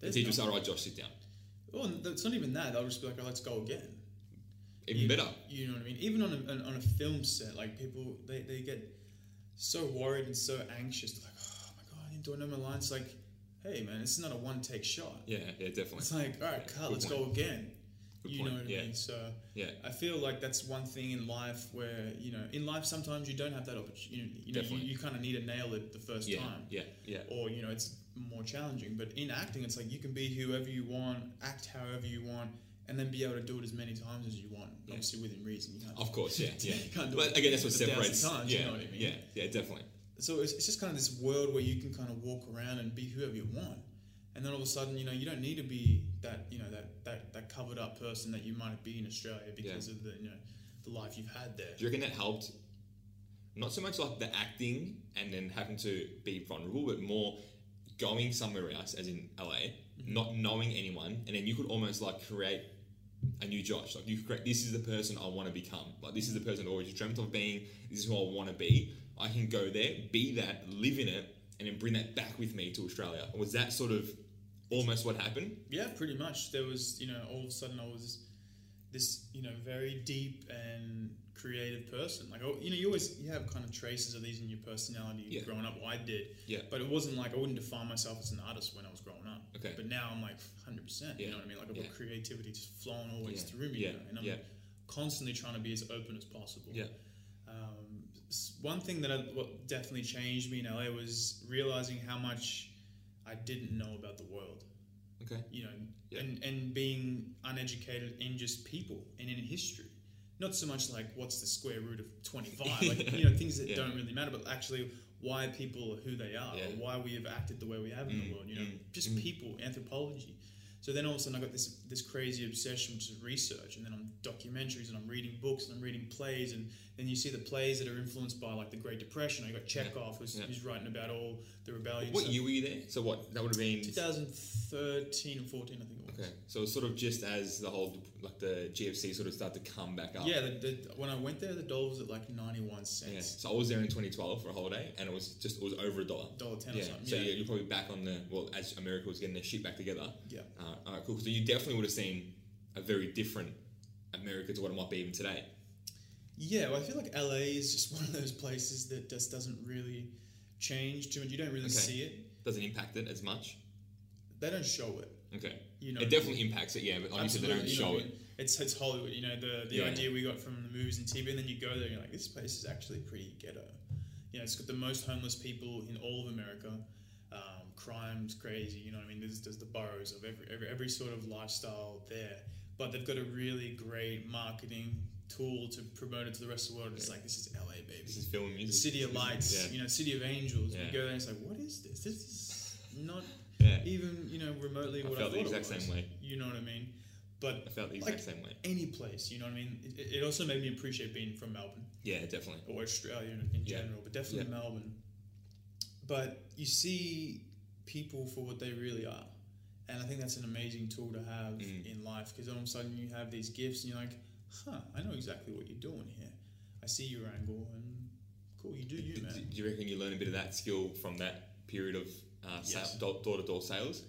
The There's say, nothing. "All right, Josh, sit down." Well, it's not even that. They'll just be like, oh, let's go again. Even you, better. You know what I mean? Even on a, on- a film set, like people, they, they get so worried and so anxious. They're like, oh my god, I didn't do I know my lines? Like, hey man, this is not a one take shot. Yeah. Yeah. Definitely. It's like, all right, cut, let's point. go again. Good you point, know what I mean? So Yeah. I feel like that's one thing in life where you know, in life sometimes you don't have that opportunity. You know, you, Definitely. you kind of need to nail it the first Yeah. time Yeah. Yeah. or you know it's more challenging but in acting it's like you can be whoever you want act however you want and then be able to do it as many times as you want Yeah. obviously within reason you can't Of course. Yeah. Yeah. You can't do but it again, that's what separates. times, you yeah. know what I mean? Yeah. Yeah. Definitely. so it's, it's just kind of this world where you can kind of walk around and be whoever you want and then all of a sudden you know you don't need to be that you know that that, that covered up person that you might be in australia because of the you know the life you've had there Do you reckon that helped? Not so much like the acting and then having to be vulnerable, but more going somewhere else, as in LA, Mm-hmm. not knowing anyone, and then you could almost like create a new Josh. Like you could create, this is the person I want to become. Like this is the person I always dreamt of being. This is who I want to be. I can go there, be that, live in it, and then bring that back with me to Australia. Was that sort of almost what happened? Yeah, pretty much. There was, you know, all of a sudden I was this, you know, very deep and creative person. Like, oh, you know, you always you have kind of traces of these in your personality Yeah. growing up. Well, I did, Yeah. but it wasn't like I wouldn't define myself as an artist when I was growing up. Okay. But now I'm like 100. percent You know what I mean? Like I've Yeah. got creativity just flowing always Yeah. through me, Yeah. you and I'm Yeah. constantly trying to be as open as possible. Yeah. Um, one thing that I, what definitely changed me in LA was realizing how much I didn't know about the world Okay. you know, Yeah. and, and being uneducated in just people and in history. Not so much like what's the square root of 25, like, you know, things that Yeah. don't really matter, but actually why people are who they are, Yeah. or why we have acted the way we have in Mm, the world, you know, mm, just mm. people, anthropology. So then all of a sudden I got this this crazy obsession which is research, and then I'm documentaries and I'm reading books and I'm reading plays, and then you see the plays that are influenced by like the Great Depression. I got Chekhov who's, Yeah. who's writing about all the rebellions. What year were you there? So what? That would have been 2013 and 14, I think it was. okay. So it's sort of just as the whole like the GFC sort of started to come back up. Yeah, the, the, when I went there, the dollar was at like 91 cents. Yeah. So I was there in 2012 for a holiday, and it was just it was over a dollar. Dollar ten Yeah. or something. So yeah. yeah, you're probably back on the well as America was getting their shit back together. Yeah. Uh, all right, cool. So you definitely would have seen a very different America to what it might be even today. Yeah, well, I feel like LA is just one of those places that just doesn't really change too much. You don't really Okay. see it. Doesn't impact it as much. They don't show it. Okay. You know, it definitely impacts it, yeah, but like you said, they don't you know show it. It's it's Hollywood. You know the the Yeah. idea we got from the movies and TV, and then you go there, and you're like, this place is actually pretty ghetto. You know, it's got the most homeless people in all of America. Um, crime's crazy. You know what I mean? There's, there's the boroughs of every, every every sort of lifestyle there, but they've got a really great marketing tool to promote it to the rest of the world. It's like this is LA, baby. This is film music. the. City of Lights, Yeah. you know, City of Angels. Yeah. You go there and it's like, what is this? This is not Yeah. even, you know, remotely I what felt I the thought exact it was. same way. You know what I mean? But I felt the exact like same way. any place, you know what I mean? It, it also made me appreciate being from Melbourne Yeah, definitely. or Australia in, in Yeah. general, but definitely Melbourne. But you see people for what they really are. And I think that's an amazing tool to have Mm. in life because all of a sudden you have these gifts and you're like, huh, I know exactly what you're doing here. I see your angle and cool, you do you, Do, man. do you reckon you learn a bit of that skill from that period of uh, Yes. door to door sales?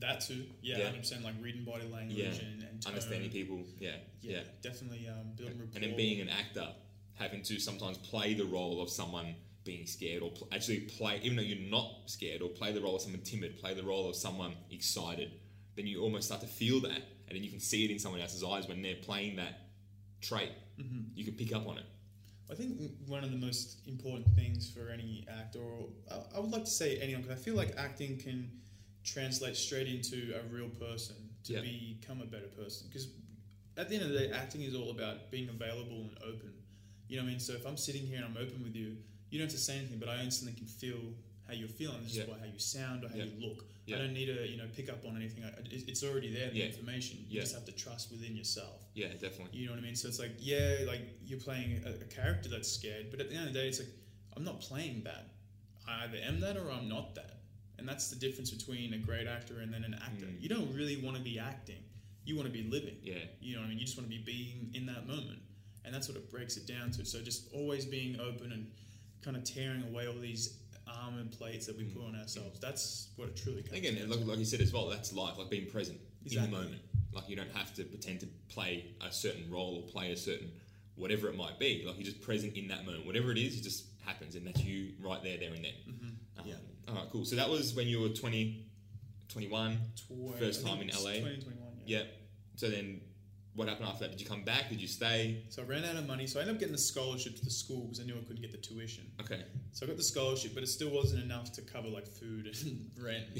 That too, yeah, Yeah. hundred percent. Like reading body language Yeah. and, and tone. Understanding people, yeah, Yeah, yeah. definitely um, building rapport. And then being an actor, having to sometimes play the role of someone being scared, or pl- actually play, even though you're not scared, or play the role of someone timid, play the role of someone excited, then you almost start to feel that, and then you can see it in someone else's eyes when they're playing that trait. Mm-hmm. You could pick up on it. I think one of the most important things for any actor, or I- would like to say anyone, because I feel like acting can translate straight into a real person to Yeah. become a better person. Because at the end of the day, acting is all about being available and open. You know what I mean? So if I'm sitting here and I'm open with you, you don't have to say anything, but I instantly can feel how you're feeling, just Yeah. by how you sound or how Yeah. you look. Yeah. I don't need to, you know, pick up on anything. I, it's already there, the information. You just have to trust within yourself. Yeah, definitely. You know what I mean? So it's like, yeah, like you're playing a, a character that's scared, but at the end of the day, it's like, I'm not playing that. I either am that or I'm not that. And that's the difference between a great actor and then an actor. Mm. You don't really want to be acting, you want to be living. Yeah, You know what I mean? You just want to be being in that moment. And that's what it breaks it down to. So just always being open and kind of tearing away all these armor plates that we put on ourselves. That's what it truly comes Again, like, like you said as well, that's life, like being present in the moment. Like you don't have to pretend to play a certain role or play a certain whatever it might be. Like you're just present in that moment. Whatever it is, it just happens, and that's you right there, there and then. Um, Yeah. All right, cool. So that was when you were 20, 21. Twen- First time in LA? 2021, yeah. Yeah. So then, what happened after that? Did you come back? Did you stay? So I ran out of money, so I ended up getting a scholarship to the school because I knew I couldn't get the tuition. Okay. So I got the scholarship, but it still wasn't enough to cover like food and rent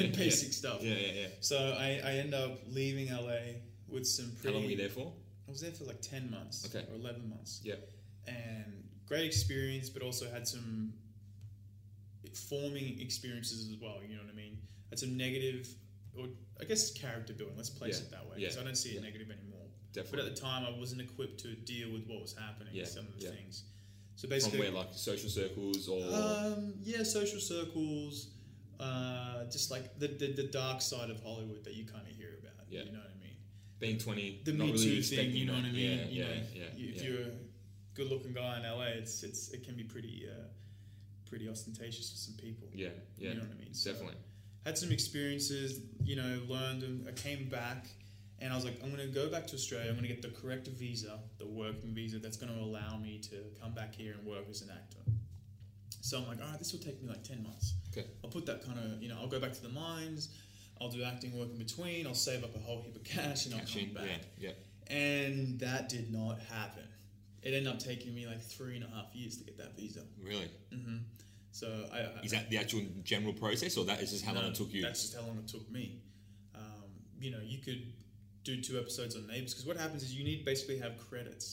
and basic stuff. Yeah, yeah, yeah. So I, I end up leaving LA with some pretty. How long were you there for? I was there for like ten months Okay. or eleven months, Yeah. and great experience, but also had some forming experiences as well. You know what I mean? Had some negative, or I guess character building. Let's place Yeah. it that way, Yeah. because I don't see it Yeah. negative anymore. Definitely. But at the time, I wasn't equipped to deal with what was happening. Yeah, Some of the yeah. things. So basically, From where, like social circles or? um, yeah, social circles, uh, just like the, the the dark side of Hollywood that you kind of hear about. Yeah. You know what I mean? being 20, The Me really Too thing. You know what I mean? Yeah, you yeah, know, yeah, you- if you're a good-looking guy in LA, it's it's it can be pretty uh, pretty ostentatious for some people. Yeah, yeah, You know what I mean? So, definitely. had some experiences, you know, learned, and I came back, and I was like, I'm going to go back to Australia. I'm going to get the correct visa, the working visa that's going to allow me to come back here and work as an actor. So I'm like, all right, this will take me like 10 months. Okay. I'll put that kind of, you know, I'll go back to the mines, I'll do acting work in between, I'll save up a whole heap of cash, and I'll come back. yeah, yeah. And that did not happen. It ended up taking me like three and a half years to get that visa. Really? hmm So I, I Is that the actual general process, or that is just how long it took you? That's just how long it took me. Um, you know, you could do two episodes on Neighbours because what happens is you need basically have credits.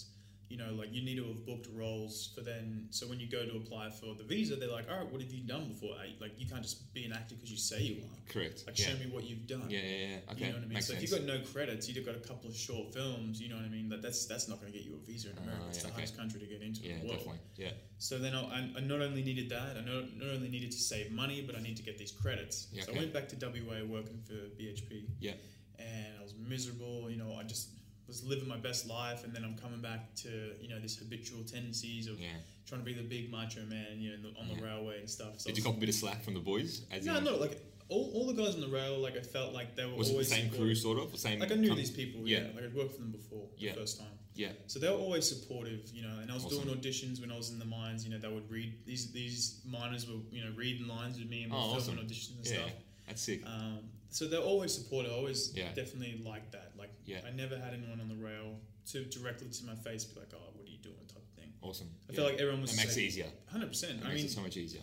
you know, like you need to have booked roles for then. So when you go to apply for the visa, they're like, all right, what have you done before? Uh, Like you can't just be an actor because you say you are. Correct. Like yeah. show me what you've done. yeah, yeah, yeah. Okay. You know what I mean? Makes so sense. if you've got no credits, you've got a couple of short films. You know what I mean? That that's that's not going to get you a visa in America. Oh, it's the okay. hardest country to get into yeah, in the world. definitely. Yeah. So then I, I not only needed that, I not, not only needed to save money, but I need to get these credits. Yeah, so okay. I went back to WA working for BHP, Yeah. And I was miserable. You know, I just was living my best life, and then I'm coming back to you know this habitual tendencies of Yeah. trying to be the big macho man, you know, on the Yeah. railway and stuff. So Did you cop a bit of slack from the boys? As no, in, no, like all, all the guys on the rail, like I felt like they were Was it the always same crew, sort of? The same. Like I knew com- these people, Yeah. yeah. Like I'd worked for them before Yeah. the first time. Yeah. So they were always supportive, you know. And I was Awesome. doing auditions when I was in the mines. You know, they would read these these miners were you know reading lines with me and Oh, were awesome. filming auditions and Yeah. stuff. That's sick. Um, so they're always supportive. I always Yeah. definitely like that. Like Yeah. I never had anyone on the rail to directly to my face be like, "Oh, what are you doing?" type of thing. Awesome. I feel like everyone was It makes it easier. Hundred percent. It I makes mean, it so much easier.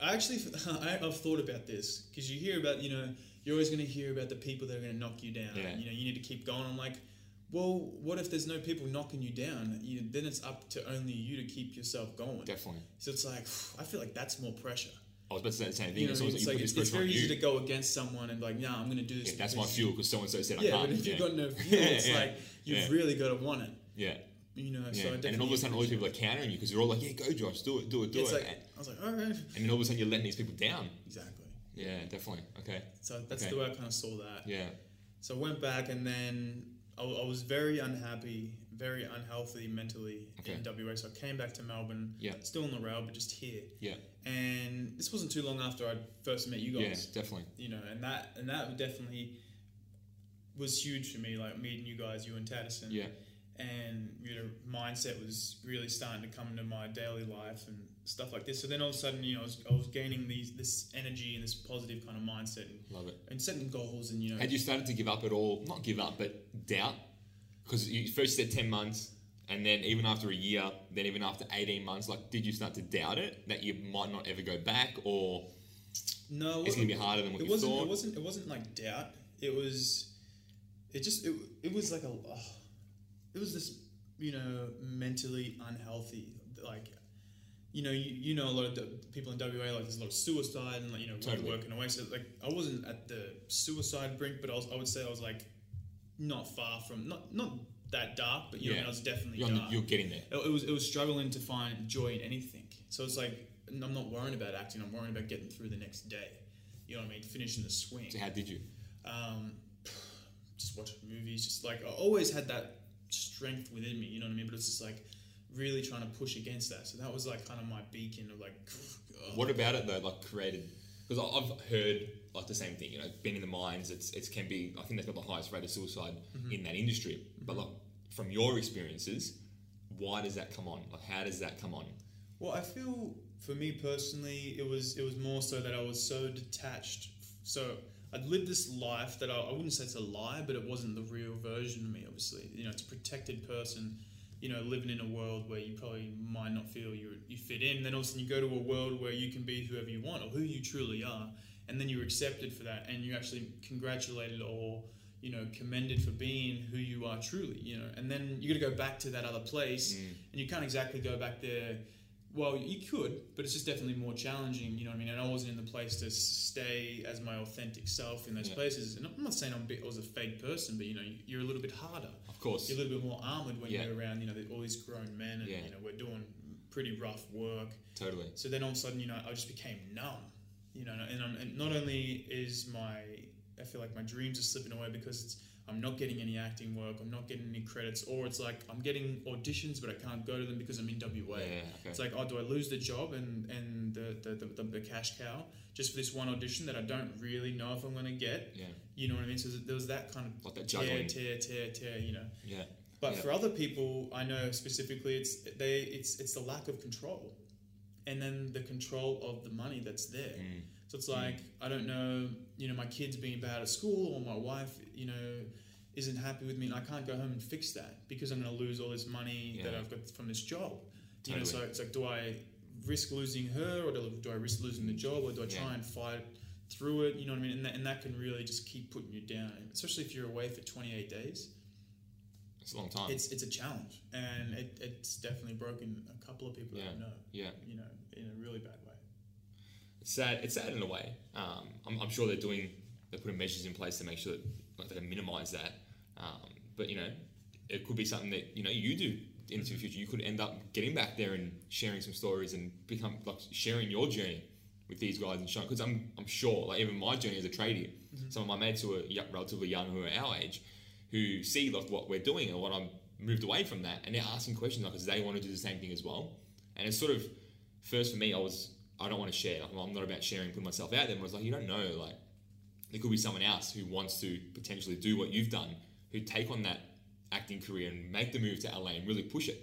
I actually, I, I've thought about this because you hear about, you know, you're always going to hear about the people that are going to knock you down. Yeah. You know, you need to keep going. I'm like, well, what if there's no people knocking you down? You then it's up to only you to keep yourself going. Definitely. So it's like, I feel like that's more pressure. I was about to say the same thing. You know, It's what I mean? almost it's like it's, it's very easy you. to go against someone and be like, nah, I'm going to do this. Yeah, that's my fuel because so and so said I Yeah, can't. but if yeah. you've got no fuel, it's Yeah. like you've really got to want it. yeah. You know, Yeah. so I and then all of a sudden, all these people are countering you because you're all like, "Yeah, go, Josh, do it, do it, do it." like and, I was like, all right, and then all of a sudden, you're letting these people down. exactly. Yeah, definitely. Okay. So that's Okay. the way I kind of saw that. Yeah. So I went back and then I, I was very unhappy, very unhealthy mentally Okay. in WA. So I came back to Melbourne, Yeah. still on the rail, but just here. Yeah. And this wasn't too long after I first met you guys. Yeah. Definitely. You know, and that and that definitely was huge for me, like meeting you guys, you and Taddison. Yeah. And you know, mindset was really starting to come into my daily life and stuff like this. So then all of a sudden, you know, I was, I was gaining these this energy and this positive kind of mindset and, Love it. and setting goals and you know Had you started to give up at all? Not give up, but doubt? Because you first said 10 months, and then even after a year, then even after 18 months, like, did you start to doubt it? That you might not ever go back, or No, it it's going to be harder than what it you wasn't. thought? It wasn't. It wasn't like doubt. It was. It just. It, it was like a. Uh, it was this, you know, mentally unhealthy. Like, you know, you, you know a lot of the people in WA like there's a lot of suicide and like you know Totally. working away. So like I wasn't at the suicide brink, but I was. I would say I was like, not far from not not that dark, but you know Yeah. I was definitely You're, dark. you're getting there. It, it was it was struggling to find joy in anything. So it's like I'm not worrying about acting. I'm worrying about getting through the next day. You know what I mean? Finishing the swing. So, how did you? Um, just watching movies. Just like I always had that strength within me. You know what I mean? But it's just like really trying to push against that. So that was like kind of my beacon of like. ugh. What about it though? Like created because I've heard like the same thing. You know, being in the mines, it's it can be. I think they've got the highest rate of suicide Mm-hmm. in that industry. But like from your experiences, why does that come on? Like how does that come on? Well, I feel for me personally, it was it was more so that I was so detached. So I'd lived this life that I, I wouldn't say it's a lie, but it wasn't the real version of me. Obviously, you know, it's a protected person. You know, living in a world where you probably might not feel you you fit in. Then all of a sudden you go to a world where you can be whoever you want or who you truly are, and then you're accepted for that, and you're actually congratulated or you know commended for being who you are truly. You know, and then you got to go back to that other place, mm. and you can't exactly go back there well, you could, but it's just definitely more challenging. You know what I mean? And I wasn't in the place to stay as my authentic self in those Yeah. places. And I'm not saying I'm a bit, I was a fake person, but you know, you're a little bit harder. Of course. You're a little bit more armored when Yeah. you're around. You know, all these grown men, and Yeah. you know, we're doing pretty rough work. Totally. So then all of a sudden, you know, I just became numb. You know, and, I'm, and not only is my, I feel like my dreams are slipping away because it's, I'm not getting any acting work, I'm not getting any credits, or it's like I'm getting auditions, but I can't go to them because I'm in WA. Yeah, okay. It's like, oh, do I lose the job and and the the, the, the, the cash cow just for this one audition that I don't really know if I'm going to get? Yeah. You know what I mean? So there was that kind of Like that tear, tear, tear, tear. You know. Yeah. But Yeah. for other people, I know specifically, it's they it's it's the lack of control, and then the control of the money that's there. Mm. So it's like I don't know, you know, my kids being bad at school, or my wife, you know, isn't happy with me, and I can't go home and fix that because I'm going to lose all this money that I've got from this job. You know, so it's like, do I risk losing her, or do, do I risk losing the job, or do I try Yeah. and fight through it? You know what I mean? And that, and that can really just keep putting you down, especially if you're away for 28 days. It's a long time. it's it's a challenge, and it, it's definitely broken a couple of people that I know. yeah. You know, in a really bad way. It's sad. It's sad in a way. Um, I'm, I'm sure they're doing, they're putting measures in place to make sure that like they minimise that. Um, but you know, it could be something that you know you do into the future. You could end up getting back there and sharing some stories and become like sharing your journey with these guys and showing. Because I'm I'm sure like even my journey as a tradie, some of my mates who are relatively young who are our age, who see like what we're doing and what I'm moved away from that, and they're asking questions like, because they want to do the same thing as well. And it's sort of first for me, I was I don't want to share. I'm not about sharing, putting myself out there. But I was like, you don't know, like there could be someone else who wants to potentially do what you've done, who take on that acting career and make the move to LA and really push it.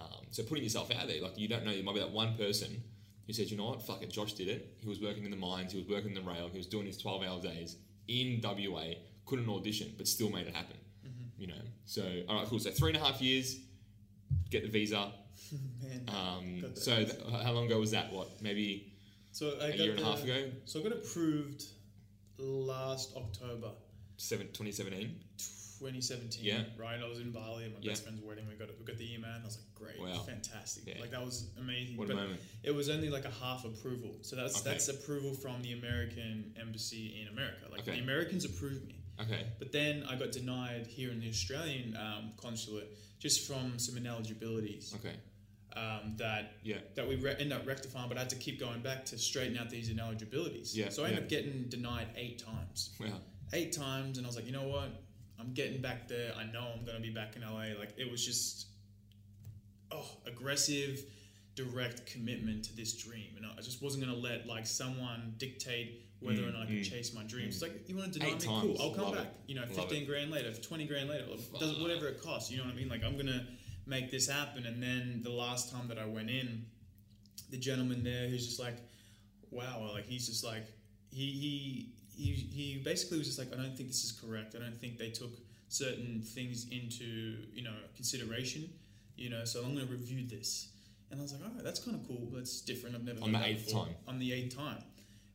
Um, so putting yourself out there, like you don't know, there might be that one person who said, you know what, fuck it, Josh did it. He was working in the mines, he was working in the rail, he was doing his 12 hour days in WA, couldn't audition, but still made it happen. You know, so all right, cool. So three and a half years, get the visa. Man. Um, so th- how long ago was that? What, maybe So I a got year and a half ago? So I got approved last October, Seven, 2017? 2017. Yeah. Right. I was in Bali at my Yeah. best friend's wedding. We got we got the email. And I was like, great, Wow. fantastic. Yeah. Like that was amazing. What a but moment. it was only like a half approval. So that's Okay. that's approval from the American embassy in America. Like Okay. the Americans approved me. Okay. But then I got denied here in the Australian um, consulate just from some ineligibilities Okay. um, that Yeah. that we re- ended up rectifying. But I had to keep going back to straighten out these ineligibilities. Yeah, So I ended yeah. up getting denied eight times. Wow. Eight times, and I was like, you know what? I'm getting back there. I know I'm gonna be back in LA. Like it was just oh aggressive, direct commitment to this dream, and I just wasn't gonna let like someone dictate whether or not I can mm, chase my dreams. It's like you want to deny Eight me, times. cool. I'll come Love back. it. You know, Love fifteen grand later, twenty grand later, does whatever it costs. You know what I mean? Like I'm gonna make this happen. And then the last time that I went in, the gentleman there, who's just like, wow, like he's just like he he he he basically was just like, I don't think this is correct. I don't think they took certain things into you know consideration. You know, so I'm going to review this. And I was like, all right, that's kind of cool. That's different. I've never On done the that eighth before. time? On the eighth time.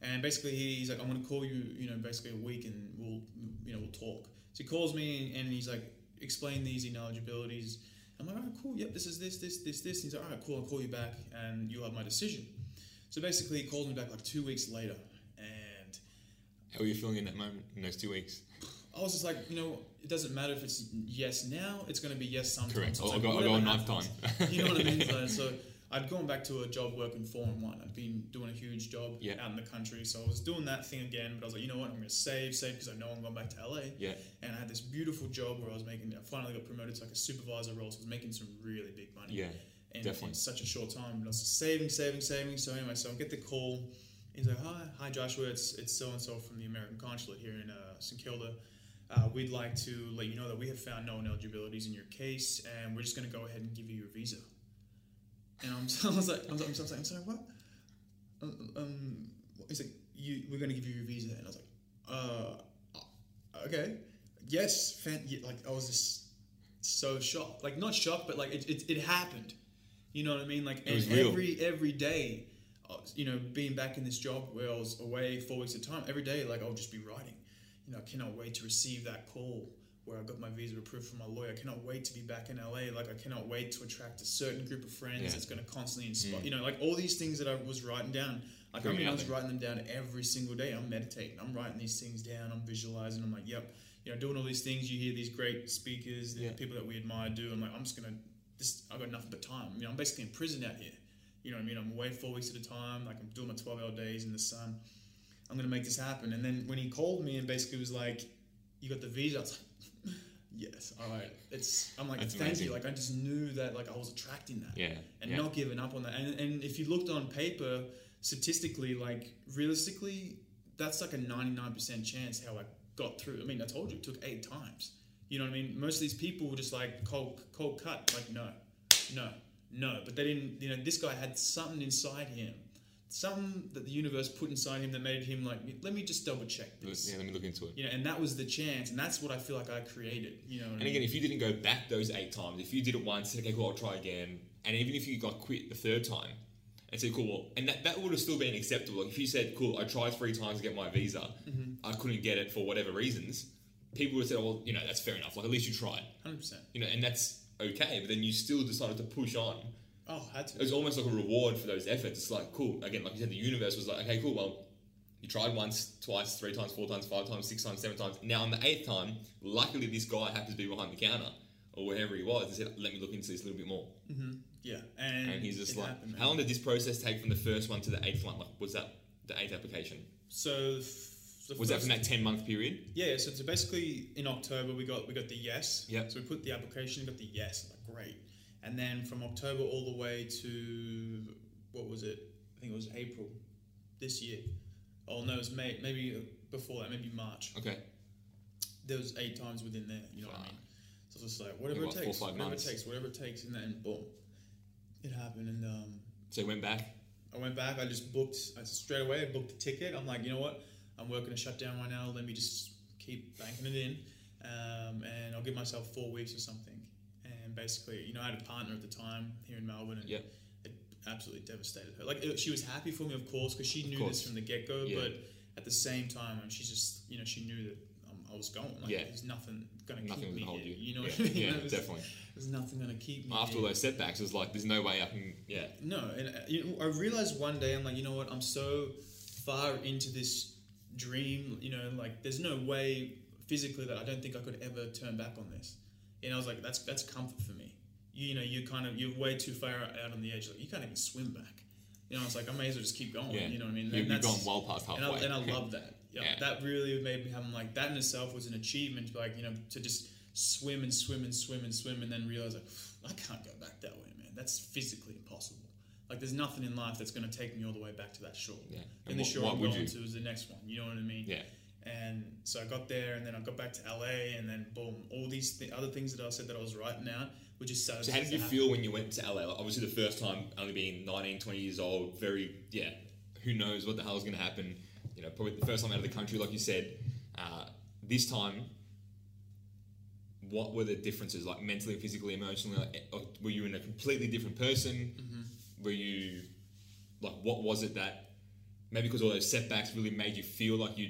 And basically, he's like, I'm going to call you, you know, basically a week, and we'll, you know, we'll talk. So he calls me, and he's like, explain these ineligibilities. I'm like, all right, cool. Yep, this is this, this, this, this. he's like, all right, cool. I'll call you back, and you'll have my decision. So basically, he called me back like two weeks later, and How were you feeling in that moment in those two weeks? I was just like, you know, it doesn't matter if it's yes now, it's going to be yes sometime. Correct. So I'll like, go- I'll go on time. you know what I mean? So, so I'd gone back to a job working four and one. I'd been doing a huge job Yeah. out in the country. So I was doing that thing again, but I was like, you know what? I'm going to save, save because I know I'm going back to LA. Yeah. And I had this beautiful job where I was making, I finally got promoted to like a supervisor role. So I was making some really big money Yeah. in, Definitely. in such a short time. But I was just saving, saving, saving. So anyway, so I get the call. He's like, "Hi, hi, Joshua. It's it's so and so from the American consulate here in uh, St Kilda. Uh, we'd like to let you know that we have found no ineligibilities in your case, and we're just going to go ahead and give you your visa." And I'm, I was like, I'm, I'm, sorry, I'm sorry, what? Um, um, he's like, you, we're to give you your visa, and I was like, uh, okay, yes, fan, yeah, like I was just so shocked, like not shocked, but like it, it, it happened. You know what I mean? Like It was and real. every every day, you know, being back in this job where I was away four weeks at a time, every day, like I'll just be writing. You know, I cannot wait to receive that call where I got my visa approved from my lawyer. I cannot wait to be back in LA. Like I cannot wait to attract a certain group of friends Yeah. that's going to constantly inspire. You know, like all these things that I was writing down. Like I mean, I was writing them down every single day. I'm meditating. I'm writing these things down. I'm visualizing. I'm like, yep. You know, doing all these things. You hear these great speakers, the Yeah. people that we admire do. I'm like, I'm just gonna. This, I got nothing but time. You know, I'm basically in prison out here. You know what I mean? I'm away four weeks at a time. Like I'm doing my 12 hour days in the sun. I'm gonna make this happen. And then when he called me and basically was like, "You got the visa," I was like, "Yes, all right." It's. I'm like, That's "Thank amazing. you." Like I just knew that like I was attracting that Yeah. and yeah. not giving up on that. And, and if you looked on paper, statistically, like realistically, that's like a 99% chance how I got through. I mean, I told you it took eight times. You know what I mean? Most of these people were just like cold, cold cut, like no, no, no. But they didn't. You know, this guy had something inside him, something that the universe put inside him that made him like, let me just double check this. Yeah, let me look into it. You know, and that was the chance, and that's what I feel like I created. You know, what I And mean? again, if you didn't go back those eight times, if you did it once, okay, cool, I'll try again. And even if you got quit the third time and said, cool, well, and that, that would have still been acceptable. Like if you said, cool, I tried three times to get my visa, Mm-hmm. I couldn't get it for whatever reasons, people would have said, "Well, you know, that's fair enough. Like at least you tried." Hundred percent. You know, and that's okay. But then you still decided to push on. Oh, had to. It was almost like a reward for those efforts. It's like cool. Again, like you said, the universe was like, okay, cool. Well, you tried once, twice, three times, four times, five times, six times, seven times. Now on the eighth time, luckily this guy happens to be behind the counter or wherever he was. He said, "Let me look into this a little bit more." Mm-hmm. yeah, and, And he's just like, happened, "How long did this process take from the first one to the eighth one? Like, was that the eighth application? So the Was that from that ten month period? Yeah, so, so basically in October we got we got the yes. Yeah. So we put the application, we got the yes, like great. And then from October all the way to what was it? I think it was April this year. Oh no, it was May. Maybe before that, maybe March. Okay, There was eight times within there. You know what I mean? So it's just like whatever What, it four, takes, five whatever months? it takes, whatever it takes, and then boom, it happened. And um, so he went back. I went back. I just booked I straight away. I booked the ticket. I'm like, you know what? I'm working a shutdown right now. Let me just keep banking it in, um, and I'll give myself four weeks or something. And basically, you know, I had a partner at the time here in Melbourne, and Yep. it absolutely devastated her. Like, it, she was happy for me, of course, because she knew this from the get go. Yeah. But at the same time, um, she's just, you know, she knew that um, I was going. Like, Yeah. there's nothing gonna keep me hold here. you. You know yeah, what I mean? yeah, There's- definitely. There's nothing gonna keep me. After here. all those setbacks, it's like, there's no way I can. Yeah, No, and uh, you know, I realized one day I'm like, you know what? I'm so far into this dream. You know, like there's no way physically that I don't think I could ever turn back on this. And I was like, that's that's comfort for me. You, you know, you're kind of you're way too far out on the edge. Like you can't even swim back. You know, it's like I may as well just keep going. yeah. You know what I mean? You, And you've that's- gone well past and halfway. I, and I love that. Yeah, Yeah. that really made me have. Like that in itself was an achievement. Like you know, to just swim and swim and swim and swim and then realize like I can't go back that way, man. That's physically impossible. Like there's nothing in life that's going to take me all the way back to that shore. Yeah. And, And the shore I'm going to is the next one. You know what I mean? yeah, And so I got there, and then I got back to LA, and then boom, all these th- other things that I said that I was writing out were just so. So how did you feel when you went to LA? Like, obviously, the first time, only being 19, 20 years old, very, yeah, who knows what the hell is going to happen. You know, probably the first time out of the country, like you said. Uh, this time, what were the differences, like mentally, physically, emotionally? Like, eh, were you in a completely different person? Were you, like, what was it that, maybe because all those setbacks really made you feel like you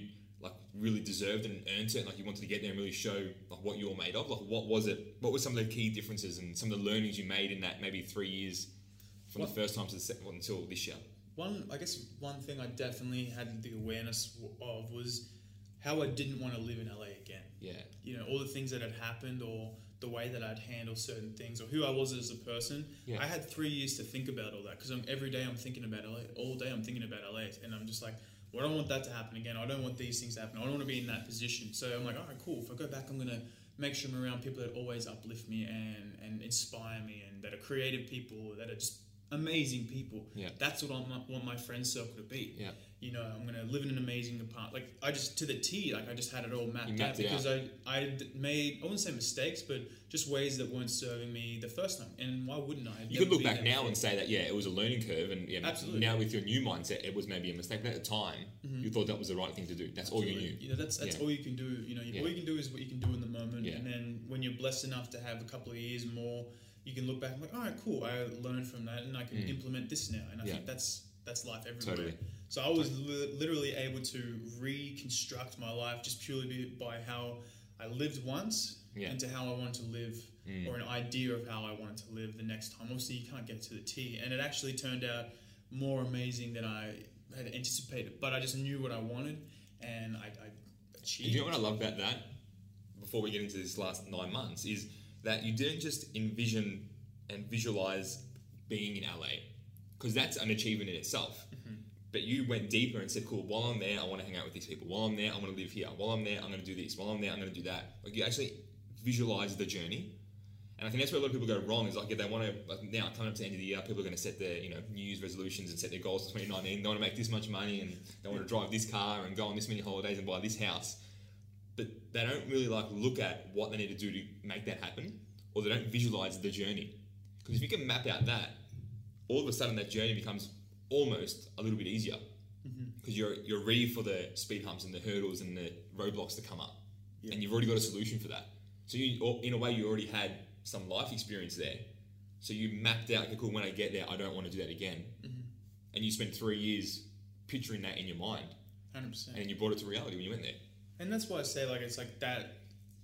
really deserved and earned it, like you wanted to get there and really show like what you're made of. Like, what was it? What were some of the key differences and some of the learnings you made in that maybe three years from What- the first time to the second one until this year? One, I guess, one thing I definitely had the awareness of was how I didn't want to live in LA again. Yeah, you know all the things that had happened or the way that I'd handle certain things or who I was as a person. Yeah. I had three years to think about all that because I'm every day I'm thinking about LA. All day I'm thinking about LA, and I'm just like, well, I don't want that to happen again. I don't want these things to happen. I don't want to be in that position. So I'm like, all right, cool. If I go back, I'm gonna make sure I'm around people that always uplift me and and inspire me, and that are creative people, that are just amazing people. Yeah. That's what I want want my friend circle to be. yeah, You know, I'm gonna live in an amazing apartment. Like I just to the T, like I just had it all mapped, mapped out because out. I made I wouldn't say mistakes, but just ways that weren't serving me the first time. And why wouldn't I? You could look back now and say that yeah, it was a learning curve, and yeah, Absolutely. now with your new mindset, it was maybe a mistake. But at the time, you thought that was the right thing to do. That's all you knew. You know, that's that's Yeah. all you can do. You know, Yeah. all you can do is what you can do in the moment. Yeah. And then when you're blessed enough to have a couple of years more, you can look back and like, all right, cool. I learned from that, and I can implement this now. And I Mm. Think that's that's life everywhere. Totally. So I was li- literally able to reconstruct my life just purely by how I lived once Yeah. into how I wanted to live, mm. or an idea of how I wanted to live the next time. Obviously, you can't get to the T, and it actually turned out more amazing than I had anticipated. But I just knew what I wanted, and I, I achieved. You know what I love about that? Before we get into this last nine months, is that you didn't just envision and visualize being in LA, because that's an achievement in itself. But you went deeper and said, "Cool. While I'm there, I want to hang out with these people. While I'm there, I want to live here. While I'm there, I'm going to do this. While I'm there, I'm going to do that." Like you actually visualize the journey, and I think that's where a lot of people go wrong. Is like if they want to like now coming up to the end of the year, people are going to set their you know New Year's resolutions and set their goals for 2019. They want to make this much money and they want to drive this car and go on this many holidays and buy this house but they don't really like look at what they need to do to make that happen, or they don't visualize the journey. Because if you can map out that, all of a sudden that journey becomes almost a little bit easier. Mm-hmm. Because you're you're ready for the speed humps and the hurdles and the roadblocks to come up, and you've already got a solution for that. So you, or in a way, you already had some life experience there. So you mapped out, okay, cool. When I get there, I don't want to do that again. Mm-hmm. And you spent three years picturing that in your mind, Hundred percent. and you brought it to reality when you went there. And that's why I say like it's like that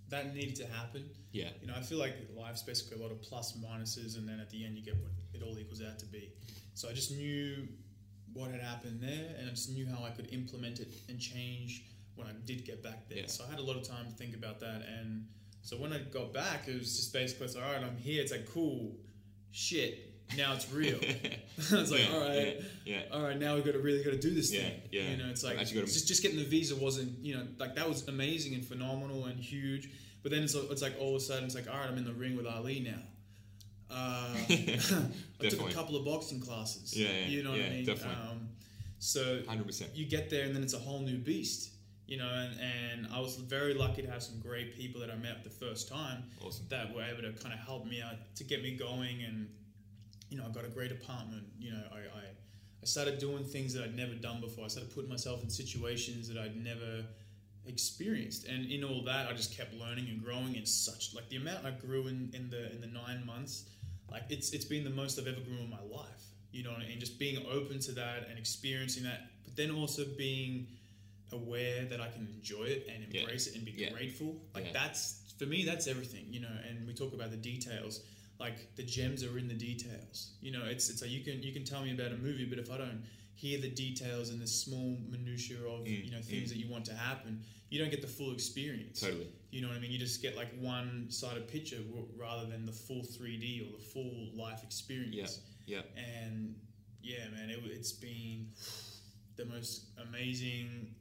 that needed to happen. Yeah. You know, I feel like life's basically a lot of plus minuses, and then at the end you get what it all equals out to be. So I just knew what had happened there, and I just knew how I could implement it and change when I did get back there. Yeah. So I had a lot of time to think about that, and so when I got back, it was just basically, it's like, all right, I'm here. It's like, cool, shit. Now it's real. I was like, Yeah, all right, yeah, yeah. all right. Now we got to really got to do this thing. yeah. You know, it's like gotta- just just getting the visa wasn't, you know, like that was amazing and phenomenal and huge. But then it's, it's like all of a sudden it's like, all right, I'm in the ring with Ali now. Uh, I took a couple of boxing classes. Yeah, you know what I mean. definitely. Um, so 100%. you get there and then it's a whole new beast. You know, and, and I was very lucky to have some great people that I met the first time Awesome. that were able to kind of help me out to get me going and you know I got a great apartment you know I, I, I started doing things that I'd never done before I started putting myself in situations that I'd never experienced and in all that I just kept learning and growing in such like the amount I grew in, in the in the nine months like it's it's been the most I've ever grown in my life you know and just being open to that and experiencing that but then also being aware that I can enjoy it and Yeah. embrace it and be Yeah. grateful like Yeah. that's for me that's everything you know and we talk about the details like the gems are in the details. You know it's it's like you can you can tell me about a movie but if I don't hear the details and the small minutia of Mm, you know things that you want to happen you don't get the full experience. Totally. you know what I mean? You just get like one sided picture rather than the full 3D or the full life experience. Yeah. and yeah man it, it's been the most amazing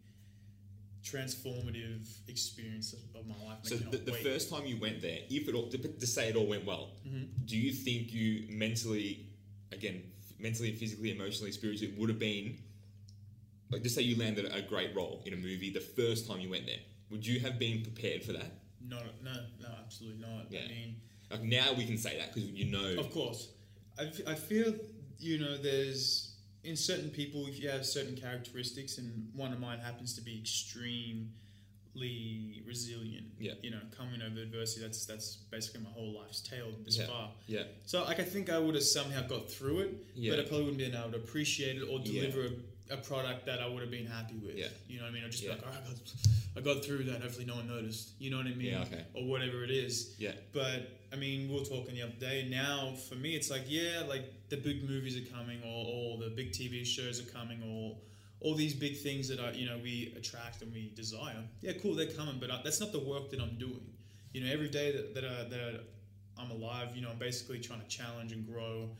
transformative experience of, my life So the, the first time you went there, if it all, to, to say it all went well, Mm-hmm. do you think you mentally, again, mentally, physically, emotionally, spiritually, would have been, like, just say you landed a great role in a movie the first time you went there, would you have been prepared for that? No, no, no, absolutely not. Yeah. I mean, Like now we can say that because you know. of course, I, f- I feel you know there's in certain people if you have certain characteristics, and one of mine happens to be extremely resilient. Yeah. You know, coming over adversity. That's that's basically my whole life's tale this Yeah. far. Yeah. So like I think I would have somehow got through it, Yeah. but I probably wouldn't been able to appreciate it or Yeah. deliver a, a product that I would have been happy with. Yeah. You know what I mean? I'd just Yeah. be like, all right, I got, I got through that. Hopefully no one noticed. You know what I mean? Yeah, okay. Or whatever it is. Yeah. But I mean, we were talking the other day. Now, for me, it's like, yeah, like the big movies are coming, or, or the big TV shows are coming, or all these big things that are, you know, we attract and we desire. Yeah, cool, they're coming, but I, that's not the work that I'm doing. You know, every day that that, I, that I'm alive, you know, I'm basically trying to challenge and grow.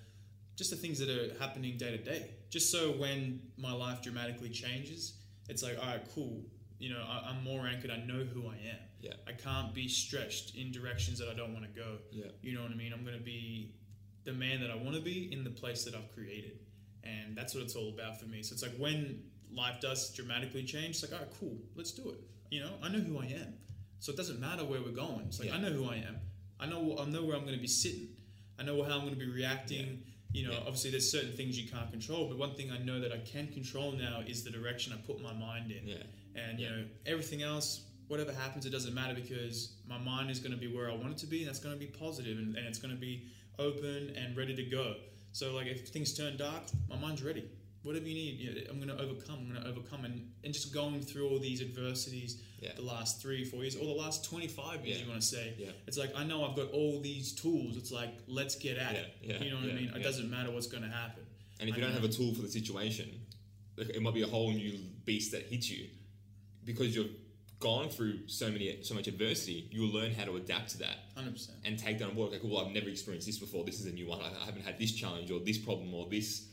Just the things that are happening day to day. Just so when my life dramatically changes, it's like, all right, cool. You know, I, I'm more anchored. I know who I am. Yeah. I can't be stretched in directions that I don't want to go. Yeah. You know what I mean? I'm going to be the man that I want to be in the place that I've created. And that's what it's all about for me. So it's like when life does dramatically change, it's like, all right, cool, let's do it. You know, I know who I am. So it doesn't matter where we're going. It's like, Yeah. I know who I am. I know, I know where I'm going to be sitting. I know how I'm going to be reacting. You know, Yeah. obviously there's certain things you can't control, but one thing I know that I can control now is the direction I put my mind in. Yeah. And you know, everything else, whatever happens, it doesn't matter because my mind is going to be where I want it to be, and that's going to be positive, and, and it's going to be open and ready to go. So like, if things turn dark, my mind's ready. Whatever you need, I'm going to overcome. I'm going to overcome, and, and just going through all these adversities, Yeah. the last three, four years, or the last 25 years, Yeah. you want to say. Yeah. It's like I know I've got all these tools. It's like let's get at it. you know what I mean? It doesn't matter what's going to happen. And if you I don't know. have a tool for the situation, it might be a whole new beast that hits you because you've gone through so many so much adversity. You'll learn how to adapt to that 100. percent and take that on board. Like, well, I've never experienced this before. This is a new one. I haven't had this challenge or this problem or this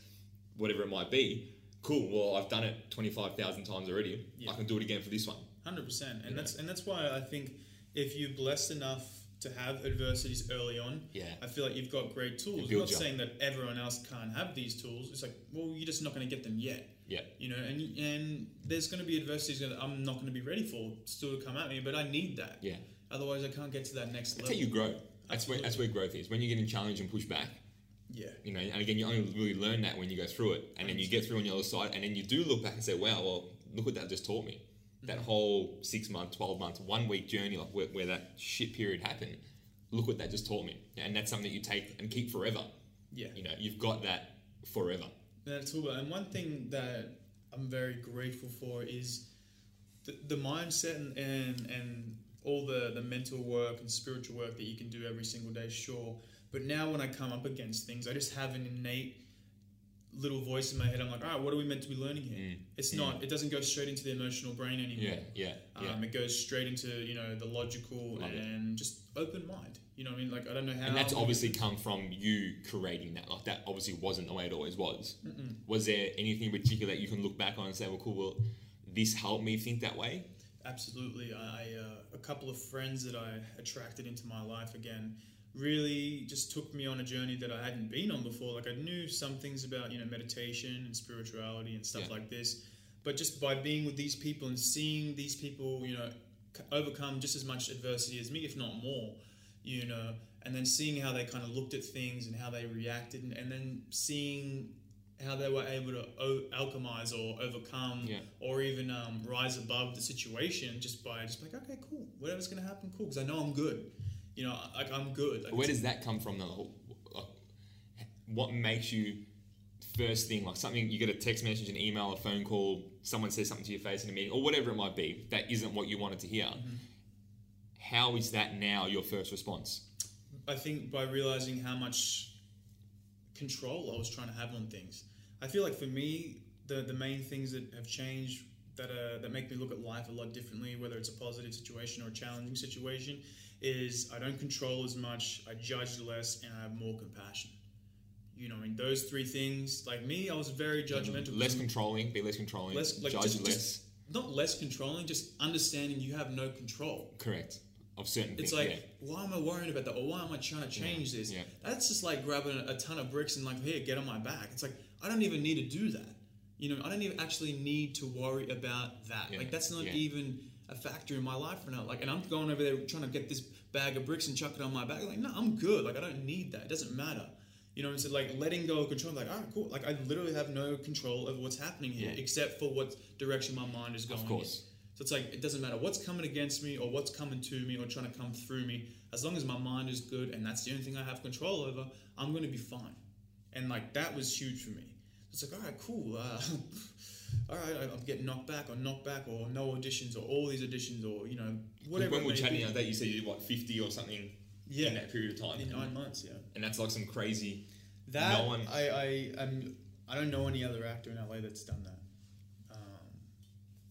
whatever it might be. Cool. Well, I've done it twenty five thousand times already. Yeah. I can do it again for this one. Hundred percent, and You that's and that's why I think if you're blessed enough to have adversities early on, Yeah. I feel like you've got great tools. I'm not you saying that everyone else can't have these tools. It's like, well, you're just not going to get them yet. Yeah. You know, and and there's going to be adversities that I'm not going to be ready for still to come at me, but I need that. Yeah. Otherwise, I can't get to that next That's level. how you grow. That's where that's where growth is. When you're getting challenged and pushed back, yeah. you know, and again, you only really learn that when you go through it, and then you get through on the other side, and then you do look back and say, "Wow, well, look what that just taught me." That mm-hmm. whole six month, twelve months, one week journey, like where, where that shit period happened, look what that just taught me, and that's something that you take and keep forever. Yeah. You know, you've got that forever. That's all. And one thing that I'm very grateful for is the, the mindset and, and and all the the mental work and spiritual work that you can do every single day, sure. But now when I come up against things, I just have an innate little voice in my head. I'm like, all right, what are we meant to be learning here? Mm, It's mm. not. It doesn't go straight into the emotional brain anymore. Yeah, yeah, yeah. Um, it goes straight into you know the logical Love it. and just open mind. You know what I mean? Like I don't know how. and that's obviously come from you creating that. Like that obviously wasn't the way it always was. Mm-mm. Was there anything in particular that you can look back on and say, well, cool, well, this helped me think that way? Absolutely. I uh, a couple of friends that I attracted into my life again really just took me on a journey that I hadn't been on before. Like I knew some things about you know meditation and spirituality and stuff Yeah. like this, but just by being with these people and seeing these people, you know, overcome just as much adversity as me, if not more, you know, and then seeing how they kind of looked at things and how they reacted, and, and then seeing how they were able to o- alchemize or overcome Yeah. or even um, rise above the situation just by just like okay cool whatever's gonna happen cool because I know I'm good you know like I'm good like Where does that come from though? What makes you first thing like something you get a text message, an email, a phone call, someone says something to your face in a meeting, or whatever it might be that isn't what you wanted to hear? Mm-hmm. How is that now your first response? I think by realizing how much control I was trying to have on things. I feel like for me, the the main things that have changed that uh, that make me look at life a lot differently, whether it's a positive situation or a challenging situation, is I don't control as much, I judge less, and I have more compassion. You know, I mean, those three things. Like me, I was very judgmental. Less controlling, be less controlling, Less- like, judge just- less. just- not less controlling, just understanding you have no control. correct. Of certain It's things. like, yeah. why am I worrying about that? Or why am I trying to change this? yeah. That's just like grabbing a ton of bricks and like, here, get on my back. It's like, I don't even need to do that. You know, I don't even actually need to worry about that. Yeah, Like, that's not yeah. even a factor in my life right now. Like, and I'm going over there trying to get this bag of bricks and chuck it on my back. Like, no, I'm good. Like, I don't need that. It doesn't matter. You know, so like letting go of control, like, all right, cool. Like, I literally have no control over what's happening here, Yeah. except for what direction my mind is going. Of course. in. So it's like it doesn't matter what's coming against me or what's coming to me or trying to come through me. As long as my mind is good and that's the only thing I have control over, I'm going to be fine. And like that was huge for me. It's like all right, cool. Uh, all right, I'm getting knocked back or knocked back or no auditions or all these auditions or you know whatever. when we were chatting the other day, you said you did what fifty or something yeah, in that period of time, in nine months, yeah. and that's like some crazy. That No one- I I I'm, I don't know any other actor in LA that's done that.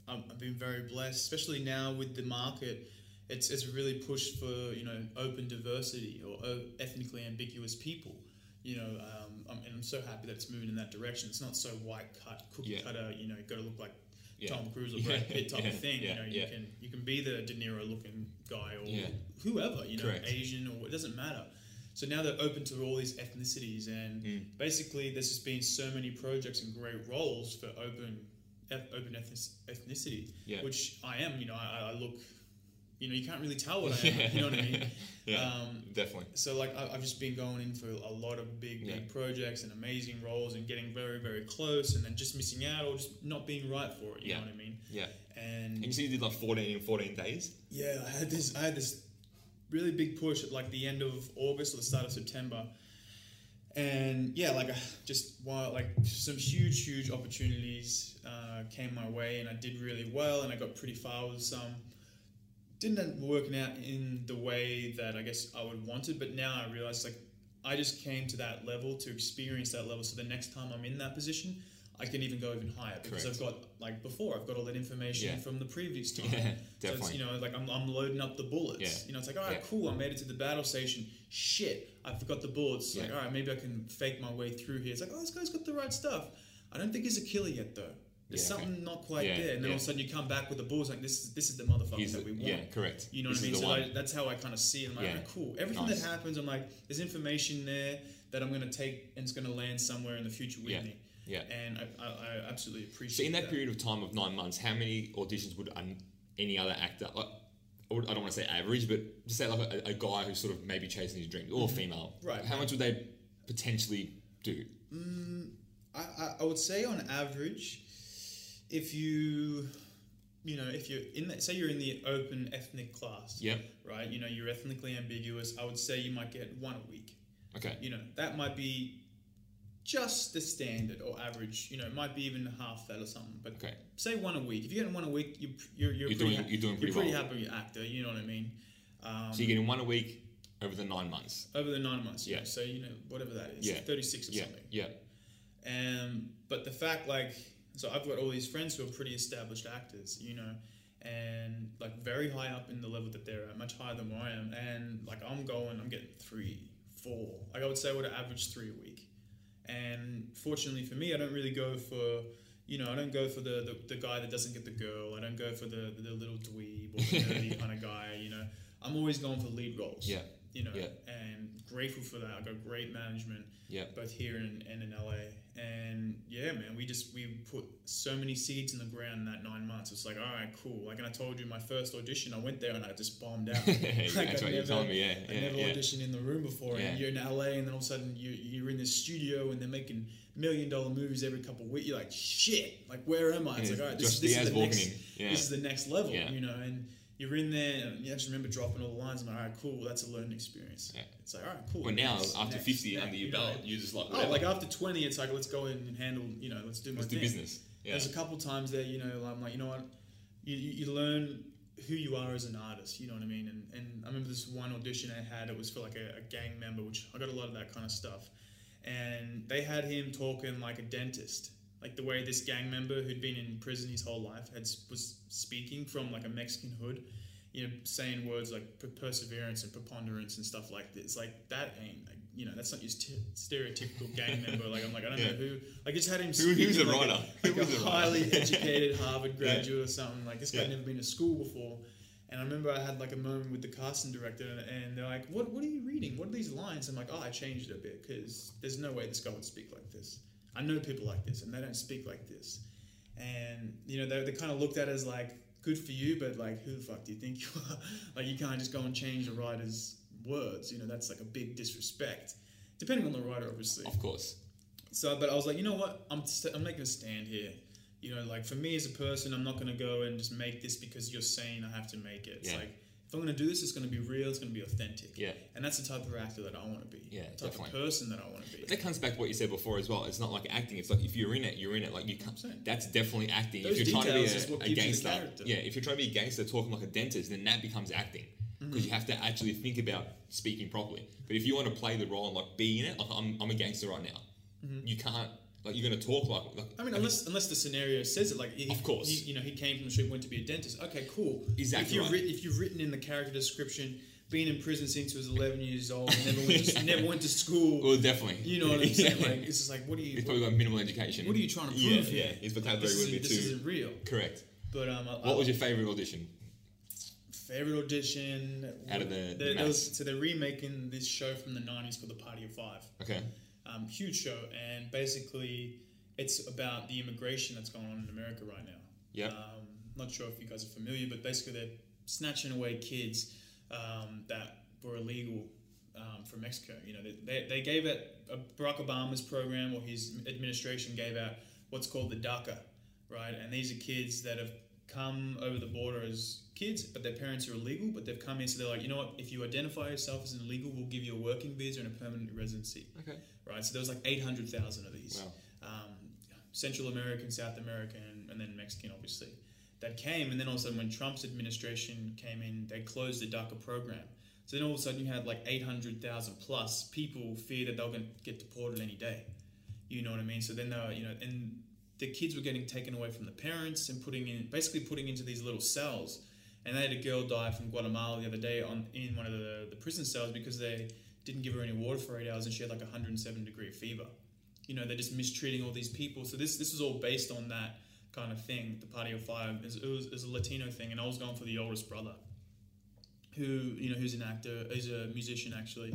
Um, I've been very blessed, especially now with the market. It's it's really pushed for you know open diversity or ethnically ambiguous people. You know, um, I'm, and I'm so happy that it's moving in that direction. It's not so white cut, cookie Yeah. cutter. You know, got to look like Yeah. Tom Cruise or Brad Pitt type yeah, of thing. you know, you can you can be the De Niro looking guy or whoever. You know, Correct. Asian or it doesn't matter. So now they're open to all these ethnicities, and Mm. basically there's just been so many projects and great roles for open open ethnic- ethnicity, Yeah. which I am. You know, I, I look. You know, you can't really tell what I am. You know what I mean? yeah, Um, definitely. so like I- I've just been going in for a lot of big Yeah. big projects and amazing roles and getting very very close and then just missing out or just not being right for it. You Yeah. know what I mean? Yeah, And and you said you did like fourteen in fourteen days. yeah, I had this. I had this really big push at like the end of August or the start of September, and yeah, like I just while like some huge, huge opportunities uh, came my way, and I did really well, and I got pretty far with some. Didn't working out in the way that I guess I would wanted, but now I realize like I just came to that level to experience that level. So the next time I'm in that position, I can even go even higher because Correct. I've got like before I've got all that information Yeah. from the previous time. Yeah, So it's, definitely. you know, like I'm, I'm loading up the bullets. Yeah. You know, it's like, all right, Yeah. cool, I made it to the battle station. Shit, I forgot the bullets. Like, all right, maybe I can fake my way through here. It's like, oh, this guy's got the right stuff. I don't think he's a killer yet, though. There's Yeah, okay. something not quite Yeah, there. And then all of a sudden you come back with the bullets. Like, this is this is the motherfucker He's that we want. yeah, correct. You know This what I mean? So that's how I kind of see it. I'm like, Yeah. "Alright, cool. Everything Nice. that happens, I'm like, there's information there that I'm going to take and it's going to land somewhere in the future with Yeah. me. Yeah. And I, I, I absolutely appreciate. So in that that. period of time of nine months, how many auditions would an, any other actor? Like, I don't want to say average, but just say like a, a guy who's sort of maybe chasing his dreams, or a female. Mm-hmm. Right. How much would they potentially do? I, I, I would say on average, if you, you know, if you're in that, say you're in the open ethnic class, yeah, right? You know, you're ethnically ambiguous. I would say you might get one a week. Okay. You know, that might be just the standard or average. You know, it might be even half that or something. But Okay. say one a week. If you're getting one a week, you, you're you're, You're pretty doing- you're doing pretty pretty well. happy actor. You know what I mean? Um, So you're getting one a week over the nine months. over the nine months. Yeah. Yeah. So you know whatever that is. Yeah. Thirty six or Yeah, something. yeah, Um, but the fact, like, so I've got all these friends who are pretty established actors, you know, and like very high up in the level that they're at, much higher than where I am. And like, I'm going, I'm getting three, four. Like, I would say I would average three a week. And fortunately for me, I don't really go for, you know, I don't go for the, the, the guy that doesn't get the girl. I don't go for the, the little dweeb or the nerdy kind of guy, you know. I'm always going for lead roles. Yeah. You know, Yeah. and grateful for that. I got great management yeah. both here and, and in LA. And yeah, man, we just we put so many seeds in the ground in that nine months. It's like, all right, cool. Like, and I told you, my first audition, I went there and I just bombed out. That's Like, what I'd you're never- telling me. Yeah, I yeah, never yeah. auditioned in the room before, and you're in LA, and then all of a sudden you you're in this studio, and they're making million dollar movies every couple of weeks. You're like, shit, like where am I? It's like, all right, this, this is the next, in. Yeah. this is the next level, you know, and. You're in there, and you just remember dropping all the lines. I'm like, all right, cool. That's a learning experience. Yeah. It's like, all right, cool. Well, now next, after next, 50 next, under your you know, belt, you're just like, Oh, like after 20, it's like, let's go in and handle, you know, let's do my let's do thing. business. Yeah. There's a couple times there, you know, I'm like, you know what, you, you, you learn who you are as an artist, you know what I mean? And, and I remember this one audition I had, it was for like a, a gang member, which I got a lot of that kind of stuff. And they had him talking like a dentist, like the way this gang member who'd been in prison his whole life had was speaking from like a Mexican hood, you know, saying words like perseverance and preponderance and stuff like this. Like that ain't, like, you know, that's not your st- stereotypical gang member. Like I'm like, I don't Yeah. know who. Like just had him. Who- who's the like writer? A, like was a the writer? highly educated Harvard Yeah. graduate or something. Like this guy Yeah. never been to school before. And I remember I had like a moment with the casting director, and they're like, "What? What are you reading? What are these lines?" I'm like, "Oh, I changed it a bit because there's no way this guy would speak like this. I know people like this, and they don't speak like this." And you know, they, they kind of looked at it as like, "Good for you," but like, who the fuck do you think you are? like, you can't just go and change the writer's words. You know, that's like a big disrespect, depending on the writer, obviously. Of course. So, but I was like, you know what? I'm st- I'm making a stand here. You know, like for me as a person, I'm not going to go and just make this because you're saying I have to make it. It's Yeah. like I'm going to do this, it's going to be real. It's going to be authentic. Yeah. And that's the type of actor that I want to be. Yeah, the type definitely. of person that I want to be. But that comes back to what you said before as well. It's not like acting. It's like if you're in it, you're in it. Like you can't. That's definitely acting. Those if you're trying to be a, a gives you the gangster, yeah. If you're trying to be a gangster talking like a dentist, then that becomes acting Mm-hmm. because you have to actually think about speaking properly. But if you want to play the role and like be in it, like I'm, I'm a gangster right now. You can't. Like you're gonna talk like. like. I mean, unless unless the scenario says it, like he, Of course. he, you know, he came from the street, went to be a dentist. Okay, cool. Exactly If you've right. written, if you've written in the character description, being in prison since he was 11 years old, never went to, never went to school. well, definitely. you know what I'm saying? Like it's just like, what do you? He's probably got minimal education. What are you trying to prove? Yeah, here? yeah. His Like, vocabulary this would be isn't- This isn't real. correct. But um, I, What was your favorite audition? favorite audition? Out of the- the there was- so they're remaking this show from the '90s called The Party of Five. Okay. Um, huge show, and basically, it's about the immigration that's going on in America right now. Yep. Um, not sure if you guys are familiar, but basically they're snatching away kids um, that were illegal um, from Mexico. You know, they, they, they gave it uh, Barack Obama's program or his administration gave out what's called the DACA, right? And these are kids that have come over the border as kids, but their parents are illegal, but they've come here, so they're like, you know what? If you identify yourself as an illegal, we'll give you a working visa and a permanent residency Okay. Right? So there was like 800,000 of these. Wow. Um, Central American, South American, and then Mexican, obviously, that came. And then all of a sudden, when Trump's administration came in, they closed the DACA program. So then all of a sudden, you had like 800,000 plus people fear that they're going to get deported any day. You know what I mean? So then, they were, you know, and the kids were getting taken away from the parents and putting in, basically putting into these little cells. And they had a girl die from Guatemala the other day on in one of the, the prison cells because they didn't give her any water for eight hours and she had like 107 degree fever. You know, they're just mistreating all these people. So this this was all based on that kind of thing. The Party of Five it was, it was, it was a Latino thing, and I was going for the oldest brother, who you know who's an actor, he's a musician actually,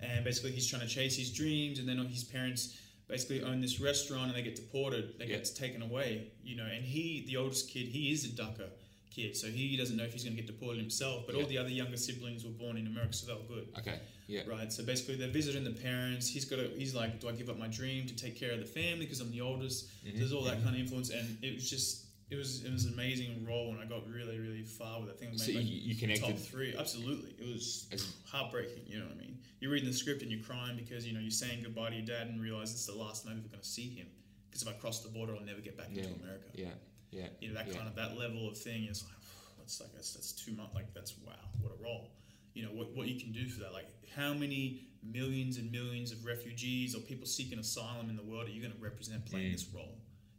and basically he's trying to chase his dreams, and then his parents basically own this restaurant and they get deported, they Yeah. get taken away, you know, and he, the oldest kid, he is a DACA kid, so he doesn't know if he's going to get deported himself, but Yeah. all the other younger siblings were born in America, so they were good. Okay. Yeah. Right. So basically, they're visiting the parents. He's got. A, he's like, do I give up my dream to take care of the family because I'm the oldest? So mm-hmm. there's all that mm-hmm. kind of influence, and it was just it was it was an amazing role, and I got really really far with it. I think I So made you, like you connected. top three. Absolutely, it was As- heartbreaking. You know what I mean? You're reading the script and you're crying because you know you're saying goodbye to your dad and realize it's the last time I'm ever going to see him. Because if I cross the border, I'll never get back Yeah. into America. Yeah, yeah. You know that yeah. kind of that level of thing is like that's like that's that's too much. Like that's wow, what a role. You know what what you can do for that. Like how many millions and millions of refugees or people seeking asylum in the world are you going to represent playing Mm. this role?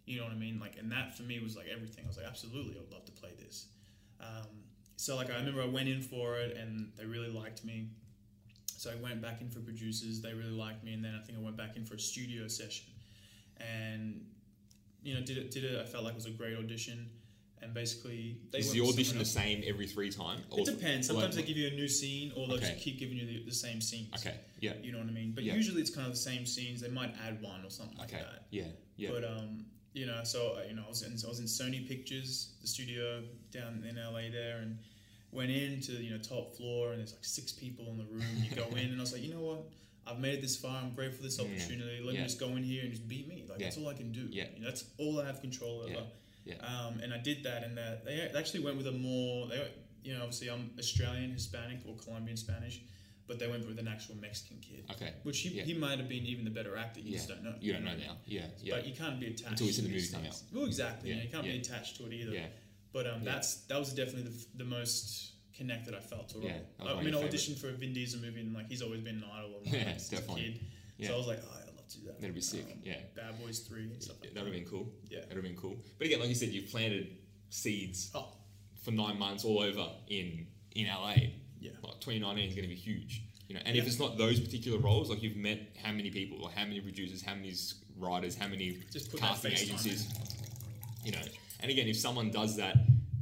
You know what I mean? Like and that for me was like everything. I was like absolutely, I would love to play this. Um, so like I remember I went in for it and they really liked me. So I went back in for producers. They really liked me, and then I think I went back in for a studio session, and you know did it. Did it. I felt like it was a great audition, and basically they Is the audition the same every three times? It depends. like- Sometimes they give you a new scene, or they'll Okay. just keep giving you the, the same scenes. Okay, yeah, You know what I mean? But Yeah. usually it's kind of the same scenes. They might add one or something like okay, that. yeah, yeah. But um, you know, so uh, you know, I was in, I was in Sony Pictures, the studio down in LA there, and went into you know top floor, and there's like six people in the room. You go in, and I was like, you know what? I've made it this far. I'm grateful for this Yeah. opportunity. Let Yeah. me just go in here and just beat me. Like Yeah. that's all I can do. Yeah. You know, that's all I have control over. Yeah. Um, and I did that, and that they actually went with a more. They, you know, obviously I'm Australian, Hispanic, or Colombian Spanish, but they went with an actual Mexican kid, okay, which he, Yeah. he might have been even the better actor. You yeah. just don't know. You don't know now. Yeah, yeah. But you can't be attached Until you see to the movie come things. Well, exactly. Yeah, Yeah, you can't be attached to it either. yeah, But um, that's that was definitely the, the most connected I felt to Yeah. I mean, I auditioned for a Vin Diesel movie, and like he's always been an idol of mine Yeah, since a kid. Yeah. So I was like, oh, love to do that. That'd be sick. Um, yeah. Bad Boys Three stuff like that would have been cool. Yeah. That would have been cool. But again, like you said, you've planted seeds Oh, for nine months all over in in LA. yeah. Like 2019 is going to be huge. You know, and if it's not those particular roles, like you've met how many people, or how many producers, how many writers, how many casting agencies. You know, and again, if someone does that,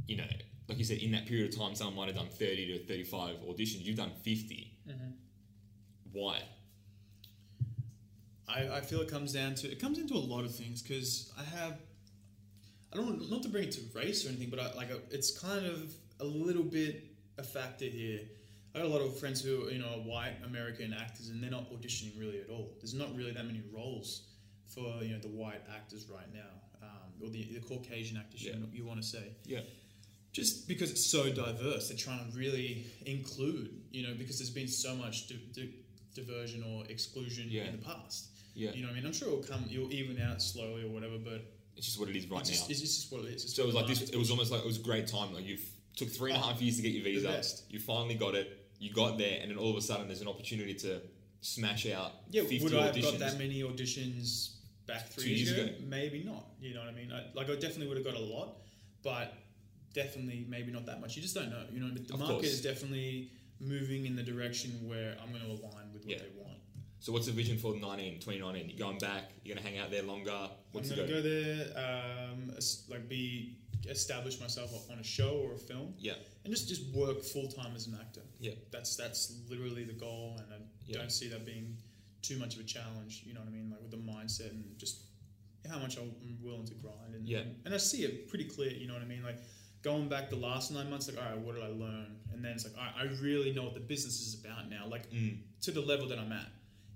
you know, like you said, in that period of time, someone might have done 30 to 35 auditions. You've done 50. Mm-hmm. Why? I, I feel it comes down to it comes into a lot of things because I have I don't want not to bring it to race or anything, but I, like it's kind of a little bit a factor here. I got a lot of friends who you know are white American actors and they're not auditioning really at all. There's not really that many roles for you know the white actors right now, um, or the, the Caucasian actors Yeah. you, you want to say Yeah. just because it's so diverse, they're trying to really include, you know, because there's been so much di- di- diversion or exclusion Yeah. in the past. Yeah. You know what I mean? I'm sure it'll come, you'll even out slowly or whatever, but It's just what it is right it's, now. just, it's just what it is. It's So it was like this. It was almost like it was a great time. Like you've took three and a half years to get your visa. You finally got it. You got there, and then all of a sudden, there's an opportunity to smash out Yeah, 50 would I have got that many auditions back three years, years ago? ago? Maybe not. You know what I mean? I, like I definitely would have got a lot, but definitely maybe not that much. You just don't know. You know, the Of market course. is definitely moving in the direction where I'm going to align with what Yeah. they want. So what's the vision for 19, 2019? You're going back. You're going to hang out there longer. What's I'm gonna go? go there, um, like be establish myself on a show or a film, Yeah, and just just work full time as an actor. Yeah. that's that's literally the goal, and I Yeah. don't see that being too much of a challenge. You know what I mean? Like with the mindset and just how much I'm willing to grind, and Yeah. and, I see it pretty clear. You know what I mean? Like going back the last nine months, like all right, what did I learn? And then it's like all right, I really know what the business is about now. Like Mm. to the level that I'm at.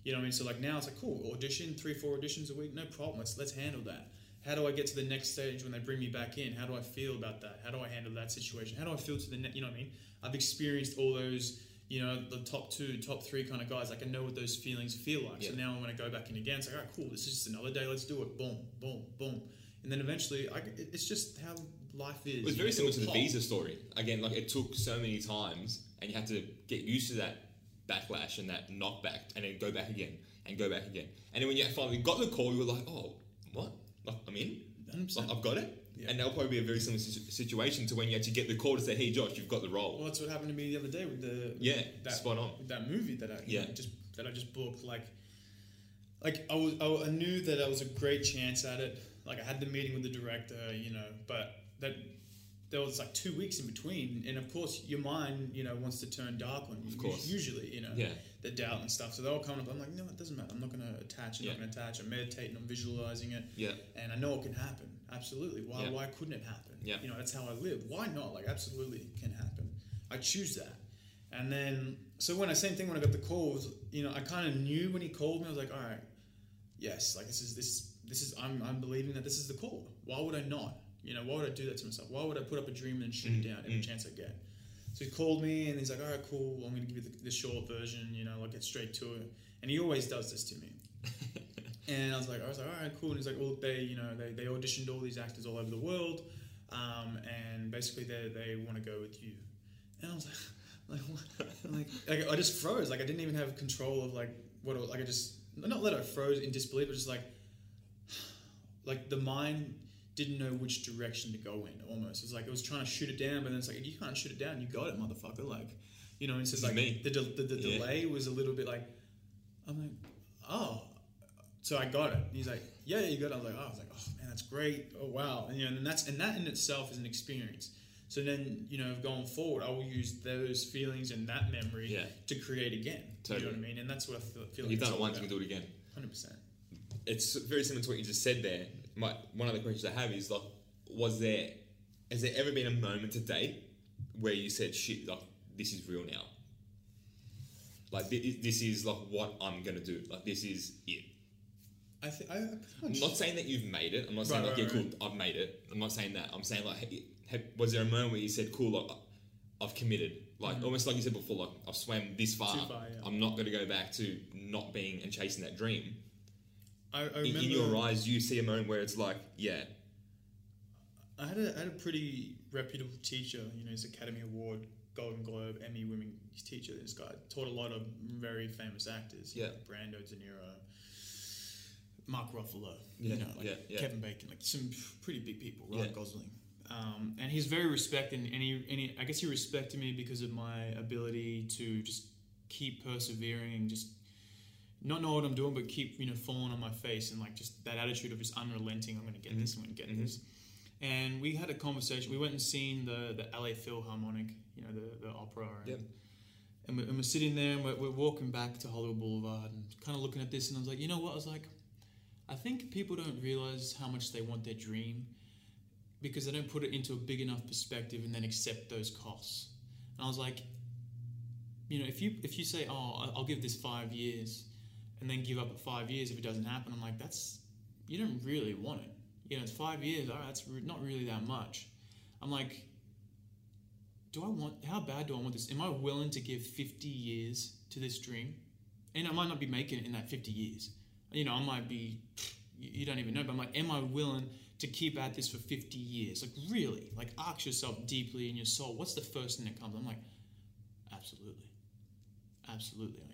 You know what I mean? So like now it's like cool, audition, three, four auditions a week, no problem. Let's let's handle that. How do I get to the next stage when they bring me back in? How do I feel about that? How do I handle that situation? How do I feel to the net? You know what I mean? I've experienced all those, you know, the top two, top three kind of guys. Like I know what those feelings feel like. So Yeah. now when I go back in again, it's like, all right, cool. This is just another day. Let's do it. Boom, boom, boom. And then eventually, I, it's just how life is. it was very similar to the pop. visa story. Again, like it took so many times, and you had to get used to that backlash and that knockback, and then go back again and go back again. And then when you finally got the call, you were like, "Oh, what? Like, I'm in. 100%. Like, I've got it." Yeah. And that'll probably be a very similar situ- situation to when you actually get the call to say, "Hey, Josh, you've got the role." Well, that's what happened to me the other day with the Yeah, that, spot on. with that movie that I Yeah. just that I just booked. Like, like I was I, I knew that I was a great chance at it. Like I had the meeting with the director, you know, but that there was like two weeks in between, and of course your mind, you know, wants to turn dark on you. Of course. usually, you know, Yeah. the doubt and stuff. So they're all coming up. I'm like, no, it doesn't matter. I'm not going to attach. I'm Yeah. not going to attach. I'm meditating. I'm visualizing it Yeah. and I know it can happen. Absolutely. Why? Yeah. Why couldn't it happen? Yeah. You know, that's how I live. Why not? Like, absolutely it can happen. I choose that. And then, so when I same thing when I got the calls, you know, I kind of knew when he called me. I was like, all right, yes, like this is this this is I'm I'm believing that this is the call. Why would I not? You know, why would I do that to myself? Why would I put up a dream and then shoot it Mm, down every mm. chance I get? So he called me and he's like, all right, cool. I'm going to give you the, the short version. You know, I'll get straight to it. And he always does this to me. and I was like, I was like, all right, cool. And he's like, well, they, you know, they, they auditioned all these actors all over the world, um, and basically they they want to go with you. And I was like, like, like, like, I just froze. Like I didn't even have control of like what. It, was- like I just not let I froze in disbelief, but just like, like the mind didn't know which direction to go in. Almost, it's like it was trying to shoot it down, but then it's like you can't shoot it down. You got it, motherfucker. Like, you know. And it's just This is like me. the, de- the, the Yeah. delay was a little bit like, I'm like, oh. So I got it. And he's like, yeah, you got it. I was like, oh, I was like, oh man, that's great. Oh wow. And you know, and that's and that in itself is an experience. So then, you know, going forward, I will use those feelings and that memory Yeah. to create again. You know what I mean? And that's what I feel, feel like You've done it once, you can do it again. Hundred percent. It's very similar to what you just said there. My one of the questions I have is like, was there, has there ever been a moment to date where you said, "Shit, like this is real now"? Like thi- this is like what I'm gonna do. Like this is it. I think I, I'm not saying that you've made it. I'm not saying Right, like, right, yeah, cool, I've made it. I'm not saying that. I'm saying like, hey, have, was there a moment where you said, cool, like, I've committed? Like almost like you said before, like I've swam this far. Mm-hmm. Far, yeah. I'm not going to go back to not being and chasing that dream. I, I In, remember in your eyes, you see a moment where it's like, yeah, I had a, I had a pretty reputable teacher. You know, he's Academy Award, Golden Globe, Emmy winning teacher. This guy taught a lot of very famous actors. Yeah. know, Brando, De Niro, Mark Ruffalo. Yeah, you know, like yeah, yeah. Kevin Bacon, like some pretty big people. Ryan Yeah. Gosling. Um, and he's very respected, and he, and he, I guess he respected me because of my ability to just keep persevering and just not know what I'm doing, but keep you know falling on my face and like just that attitude of just unrelenting. I'm going to get this. I'm going to get Mhm. this. And we had a conversation. We went and seen the the LA Philharmonic, you know, the the opera. And, Yep. and, we're, and we're sitting there and we're, we're walking back to Hollywood Boulevard and kind of looking at this. And I was like, you know what? I was like, I think people don't realize how much they want their dream because they don't put it into a big enough perspective and then accept those costs. And I was like, you know, if you if you say, oh, I'll give this five years, and then give up at five years if it doesn't happen, I'm like, that's you don't really want it. You know, it's five years. All right, that's not really that much. I'm like, do I want? How bad do I want this? Am I willing to give 50 years to this dream? And I might not be making it in that 50 years. You know, I might be. You don't even know, but I'm like, am I willing to keep at this for 50 years? Like, really? Like, ask yourself deeply in your soul, what's the first thing that comes? I'm like, absolutely. Absolutely.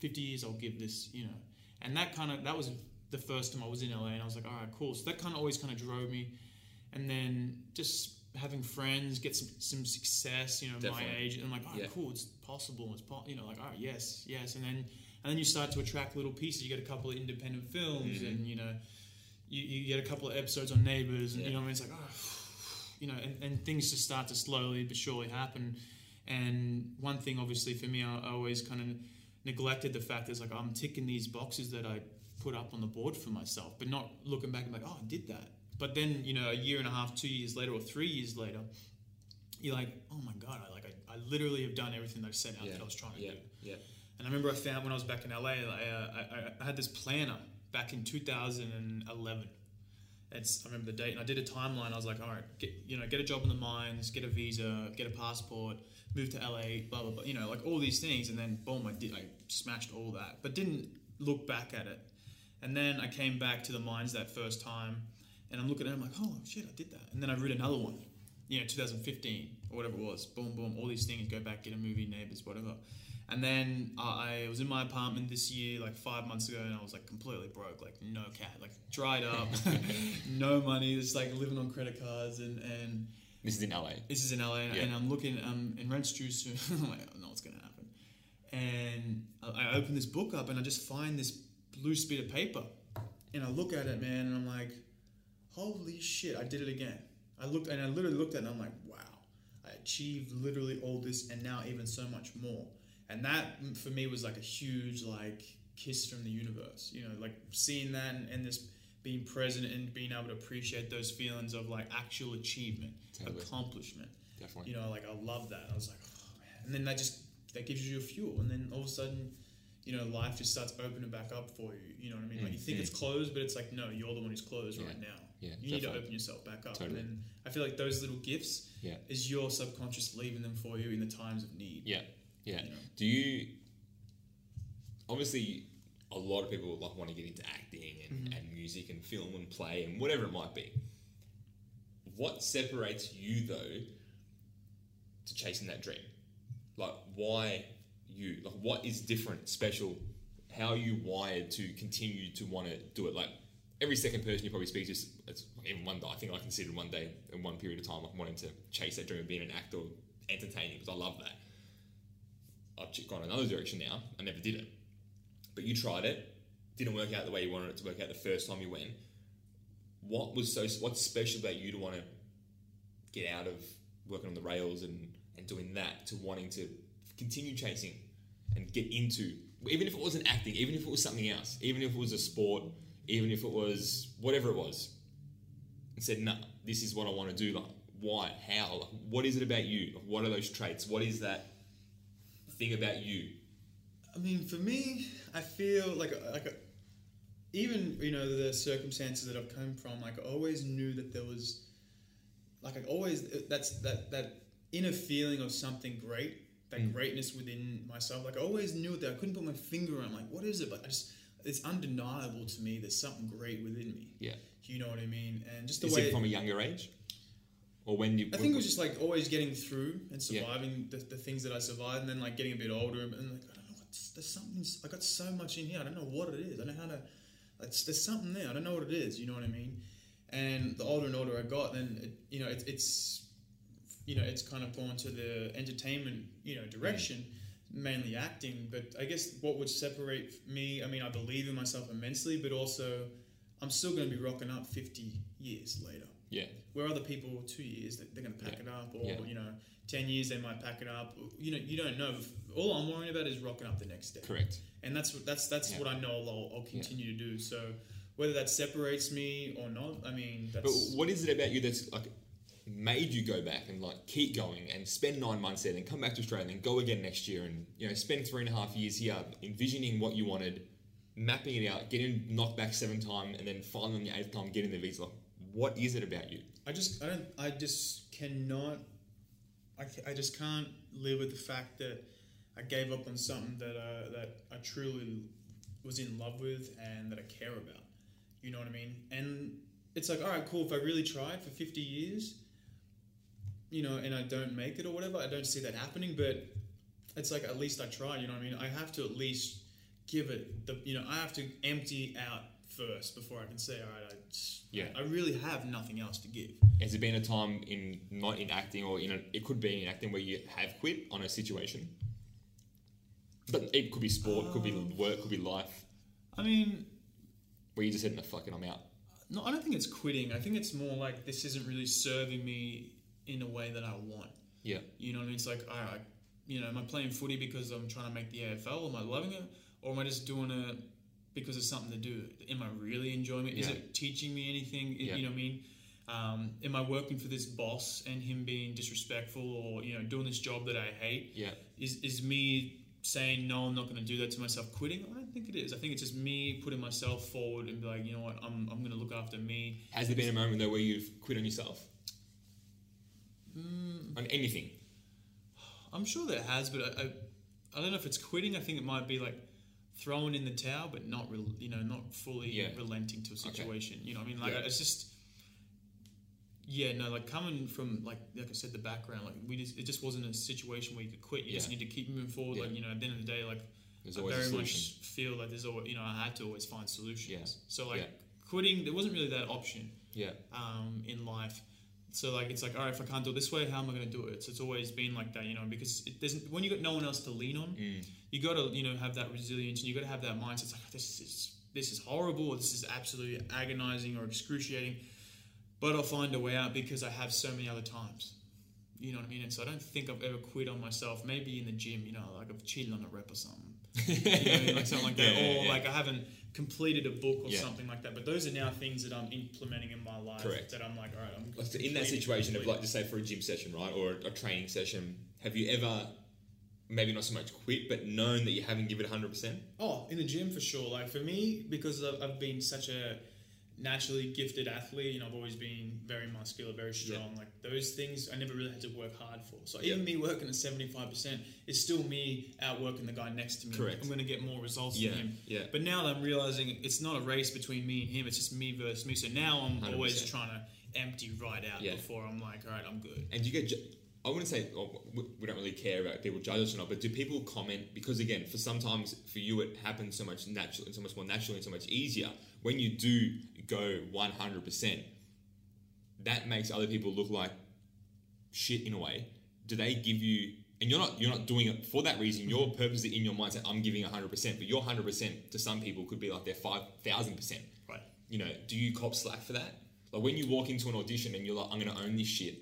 50 years, I'll give this, you know. And that kind of, that was the first time I was in LA, and I was like, all right, cool. So that kind of always kind of drove me. And then just having friends, get some, some success, you know, my age, and I'm like, all right, Yeah. cool, it's possible. It's, po-, you know, like, all right, yes, yes. And then, and then you start to attract little pieces. You get a couple of independent films, Mhm. and, you know, you, you get a couple of episodes on Neighbours, and, Yeah. you know, I mean? it's like, oh, you know, and, and things just start to slowly but surely happen. And one thing, obviously, for me, I, I always kind of neglected the fact is like I'm ticking these boxes that I put up on the board for myself, but not looking back and like, oh, I did that. But then, you know, a year and a half, two years later, or three years later, you're like, oh my god, I like I, I literally have done everything that I set out yeah, that I was trying to yeah, do. yeah. And I remember I found when I was back in LA, I, uh, I, I- had this planner back in 2011. It's, I remember the date, and I did a timeline. I was like, all right, get, you know, get a job in the mines, get a visa, get a passport, move to LA, blah blah blah. You know, like all these things, and then boom, I did, I smashed all that, but didn't look back at it. And then I came back to the mines that first time, and I'm looking at it, I'm like, oh shit, I did that. And then I read another one, you know, 2015 or whatever it was. Boom, boom, all these things. Go back, get a movie, Neighbours, whatever. And then I was in my apartment this year, like five months ago, and I was like completely broke, like no cat, like dried up, no money, just like living on credit cards. And, and This is in LA. this is in LA, and, Yeah. and I'm looking um, in rent's due soon. I'm like, I don't know what's gonna happen. And I, I open this book up, and I just find this loose bit of paper, and I look at it, man, and I'm like, holy shit, I did it again. I looked, and I literally looked at it, and I'm like, wow, I achieved literally all this, and now even so much more. And that for me was like a huge like kiss from the universe, you know, like seeing that and, and this being present and being able to appreciate those feelings of like actual achievement, Totally. accomplishment. Definitely. You know, like I love that. I was like, oh man. And then that just that gives you a fuel, and then all of a sudden, you know, life just starts opening back up for you. You know what I mean? Like you think Mm, it's closed, but it's like no, you're the one who's closed Yeah. right now. Yeah, you need to open yourself back up. Totally. And I feel like those little gifts Yeah. is your subconscious leaving them for you in the times of need. Yeah, yeah. You know. Do you? Obviously, a lot of people like want to get into acting and, mm-hmm. and music and film and play and whatever it might be. What separates you though to chasing that dream? Like, why you? Like, what is different, special? How are you wired to continue to want to do it? Like, every second person you probably speak to, is- it's even one day. I think I considered one day in one period of time, like wanting to chase that dream of being an actor, entertaining, because I love that. I've gone another direction now. I never did it. But you tried it, didn't work out the way you wanted it to work out the first time you went. What was so? What's special about you to want to get out of working on the rails and and doing that to wanting to continue chasing and get into even if it wasn't acting, even if it was something else, even if it was a sport, even if it was whatever it was, and said, "No, this is what I want to do." Like, why? How? Like, what is it about you? Like, what are those traits? What is that thing about you? I mean, for me, I feel like like even you know the circumstances that I've come from. Like I always knew that there was, like I always that's that that inner feeling of something great, that mm. greatness within myself. Like I always knew that I couldn't put my finger on. Like what is it? But I just it's undeniable to me. There's something great within me. Yeah. You know what I mean? And just the Is way it from a younger age, or when you? I think it was just like always getting through and Yeah. surviving the, the things that I survived, and then like getting a bit older and like I don't know what's there's something I got so much in here. I don't know what it is. I don't know how to. There's something there. I don't know what it is. You know what I mean? And the older and older I got, then it, you know it, it's you know it's kind of gone to the entertainment you know direction, mainly acting. But I guess what would separate me? I mean, I believe in myself immensely, but also I'm still going to be rocking up 50 years later yeah, where other people two years they- they're going to pack Yeah. it up or Yeah. you know 10 years they might pack it up you know you don't know all i'm worrying about is rocking up the next day correct. and that's what that's that's Yeah. what i know i'll, I'll continue to do so whether that separates me or not i mean But what is it about you that's like made you go back and like keep going and spend nine months there, then come back to Australia, and then go again next year, and you know spend three and a half years here, envisioning what you wanted, mapping it out, getting knocked back seven times, and then finally on the eighth time getting the visa. What is it about you? i just i don't i just cannot I, I just can't live with the fact that i gave up on something that uh, that i truly was in love with and that i care about you know what i mean and it's like all right cool if i really tried for 50 years you know and i don't make it or whatever i don't see that happening but it's like at least i tried you know what i mean i have to at least give it the you know i have to empty out first before i can say all right i Yeah. i really have nothing else to give Has there been a time in not in acting or in a, it could be in acting where you have quit on a situation? But it could be sport, could be work, could be life, i mean where you just said, "No, fucking, I'm out." No, I don't think it's quitting. I think it's more like this isn't really serving me in a way that I want. Yeah, You know what I mean? It's like, all right, you know, am I playing footy because I'm trying to make the AFL? Am I loving it? Or am I just doing it because it's something to do? Am I really enjoying it? Is Yeah. it teaching me anything? I- Yeah. You know what I mean? Um, am I working for this boss and him being disrespectful or, you know, doing this job that I hate? yeah, Is, is me saying, no, I'm not going to do that to myself, quitting? I don't think it is. I think it's just me putting myself forward and be like, you know what, I'm, I'm going to look after me. Has there been a moment though where you've quit on yourself? Mm. On anything? I'm sure there has, but I, I, I don't know if it's quitting. I think it might be like throwing in the towel, but not, rel you know, not fully Yeah. relenting to a Okay. situation. You know, what I mean, like Yeah. it's just, yeah, no, like coming from like like I said, the background, like we just it just wasn't a situation where you could quit. You just need to keep moving forward. Yeah. Like you know, at the end of the day, like There's I very much feel like there's always, you know, I had to always find solutions. Yeah. So like Yeah. quitting, there wasn't really that option Yeah, um, in life. So like it's like all right, if I can't do it this way, how am I going to do it? So it's always been like that, you know, because it doesn't. When you got no one else to lean on, Mm. you got to you know have that resilience and you got to have that mindset. It's like this is this is horrible. Or this is absolutely agonizing or excruciating, but I'll find a way out because I have so many other times. You know what I mean? And so I don't think I've ever quit on myself. Maybe in the gym, you know, like I've cheated on a rep or something, you know I mean? like something like that, Yeah, yeah, or yeah. like I haven't completed a book or something like that. But those are now things that I'm implementing in my life. Correct. That I'm like, all right, I'm Like, in that situation of like, just say for a gym session, right, or a, training session, have you ever, maybe not so much quit, but known that you haven't given it hundred percent? Oh, in the gym for sure. Like for me, because I've, I've been such a naturally gifted athlete. You know, I've always been very muscular, very strong. Like those things, I never really had to work hard for. So even me working at seventy five percent is still me outworking the guy next to me. Correct. I'm going to get more results Yeah, than him. yeah. But now that I'm realizing it's not a race between me and him. It's just me versus me. So now I'm always 100%. trying to empty right out Yeah. before I'm like, all right, I'm good. And you get? ju- I wouldn't say oh, we- we don't really care about people judge us or not, but do people comment? Because again, for sometimes for you it happens so much naturally, and so much more naturally and so much easier when you do go one hundred percent. That makes other people look like shit in a way. Do they give you? And you're not you're not doing it for that reason. Your mm-hmm. purpose in your mindset, I'm giving hundred percent, but your hundred percent to some people could be like their five thousand percent. Right. You know, do you cop slack for that? Like when you walk into an audition and you're like, I'm gonna own this shit,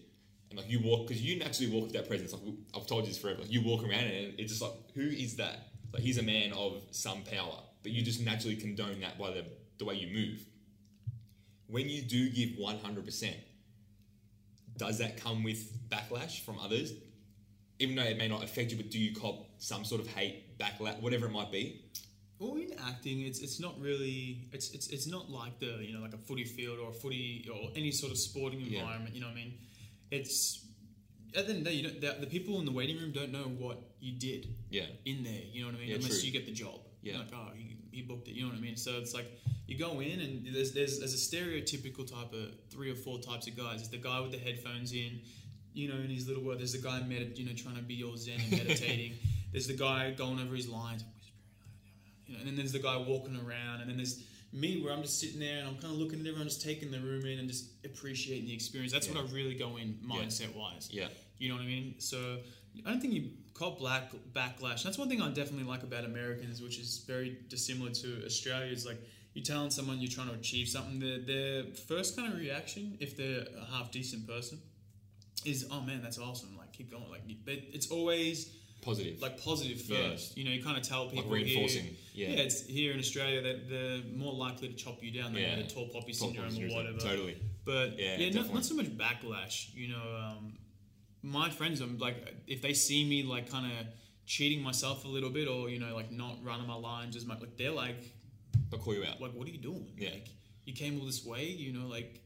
and like you walk because you naturally walk with that presence. Like I've told you this forever. Like, you walk around and it's just like, who is that? Like he's a man of some power, but you mm. just naturally condone that by the the way you move. When you do give 100 percent, does that come with backlash from others? Even though it may not affect you, but do you cop some sort of hate, backlash, whatever it might be? Well, in acting, it's it's not really it's it's it's not like the you know like a footy field or a footy or any sort of sporting Yeah. environment. You know what I mean? It's at the end of the day, you don't, the, the people in the waiting room don't know what you did Yeah, in there. You know what I mean? Yeah, Unless true. you get the job. Yeah. Like oh, he, he booked it. You know what I mean? So it's like you go in and there's there's there's a stereotypical type of three or four types of guys. There's the guy with the headphones in. You know, in his little world, there's the guy med- you know trying to be all zen and meditating. there's the guy going over his lines, you know, and then there's the guy walking around, and then there's me where I'm just sitting there and I'm kind of looking at everyone, just taking the room in and just appreciating the experience. That's what I really go in mindset wise. yeah, You know what I mean? So I don't think you call black backlash. That's one thing I definitely like about Americans, which is very dissimilar to Australia. Is like you telling someone you're trying to achieve something, their their first kind of reaction, if they're a half decent person, is oh man, that's awesome. Like keep going. Like they, it's always positive. like positive Yeah. first. You know, you kind of tell people reinforcing, Here, yeah. it's here in Australia that they're more likely to chop you down than Yeah. the tall poppy Tall syndrome poppy or whatever. totally. But Yeah, yeah, not, not so much backlash. You know, um, my friends, I'm like, if they see me like kind of cheating myself a little bit, or you know, like not running my lines as much, like they're like, They'll call you out. like, what are you doing? Yeah. Like, you came all this way, you know, like,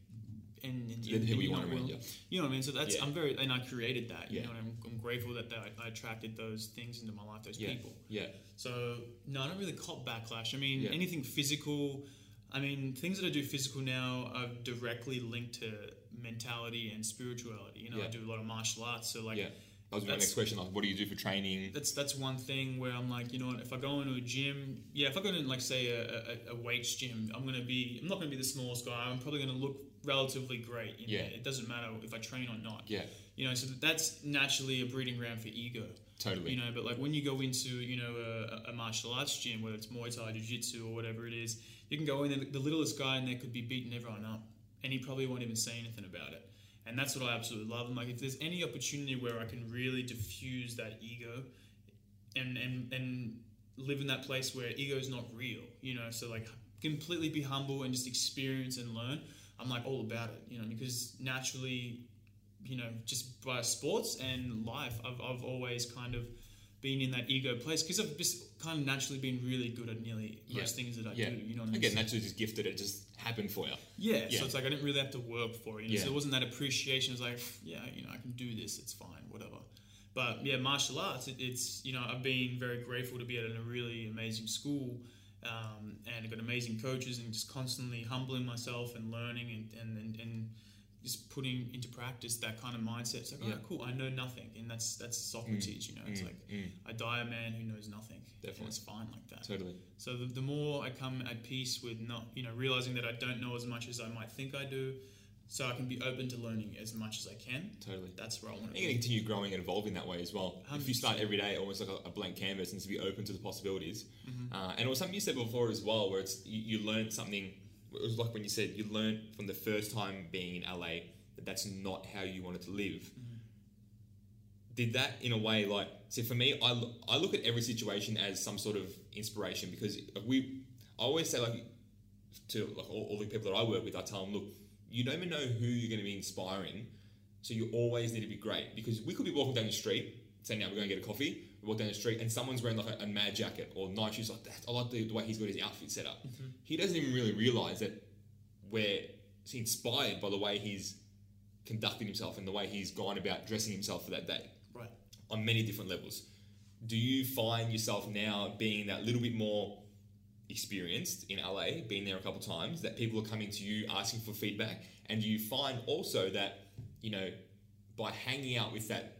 and, and the people you know, want around well- you. You know what I mean? So that's Yeah. I'm very and I created that. You Yeah. know, and I'm, I'm grateful that, that I, I attracted those things into my life, those Yeah, people. yeah, So no, I don't really cop backlash. I mean, Yeah. anything physical. I mean, things that I do physical now are directly linked to mentality and spirituality. You know, I do a lot of martial arts, so like yeah. That was my next question. Like, what do you do for training? that's that's one thing where I'm like, you know what? If I go into a gym, yeah, if I go into like say a, a, a weights gym, I'm gonna be, I'm not gonna be the smallest guy. I'm probably gonna look relatively great. Yeah. there. It doesn't matter if I train or not. Yeah, You know, so that's naturally a breeding ground for ego. totally. You know, but like when you go into you know a, a martial arts gym, whether it's Muay Thai, Jiu Jitsu, or whatever it is, you can go in there. the littlest guy in there could be beating everyone up, and he probably won't even say anything about it. And that's what I absolutely love. Like, if there's any opportunity where I can really diffuse that ego, and and and live in that place where ego is not real, you know, so like completely be humble and just experience and learn. I'm like all about it, you know, because naturally you know, just by sports and life, I've, I've always kind of been in that ego place because I've just kind of naturally been really good at nearly Yeah. most things that I yeah. do. You know what I mean? Again, naturally just gifted. It just happened for you. yeah, Yeah. So it's like I didn't really have to work for it. You know? Yeah. So there wasn't that appreciation. It's like, yeah, you know, I can do this. It's fine, whatever. But yeah, martial arts, it, it's you know, I've been very grateful to be at a really amazing school. Um, and I've got amazing coaches and just constantly humbling myself and learning and, and, and, and just putting into practice that kind of mindset. It's like, Yeah. oh, cool, I know nothing, and that's that's Socrates. You know, it's mm, like mm. I die a man who knows nothing. Definitely. it's fine like that. Totally. So the, the more I come at peace with not, you know, realizing that I don't know as much as I might think I do, so I can be open to learning as much as I can. Totally. That's where I want to You're going to continue growing and evolving that way as well. If you start every day almost like a, blank canvas and to be open to the possibilities. Mm-hmm. Uh, and it was something you said before as well, where it's you, you learned something. It was like when you said you learned from the first time being in LA that that's not how you wanted to live. Mm-hmm. Did that in a way like see, for me, I, lo- I look at every situation as some sort of inspiration because we I always say like to like all, all the people that I work with, I tell them, look, you don't even know who you're going to be inspiring, so you always need to be great because we could be walking down the street, saying, "Now we're going to get a coffee." Walk down the street and someone's wearing like a, a mad jacket or nice shoes like that. I like the, the way he's got his outfit set up. Mm-hmm. He doesn't even really realize that we're inspired by the way he's conducting himself and the way he's gone about dressing himself for that day Right. on many different levels. Do you find yourself now being that little bit more experienced in LA, being there a couple times, that people are coming to you asking for feedback? And do you find also that, you know, by hanging out with that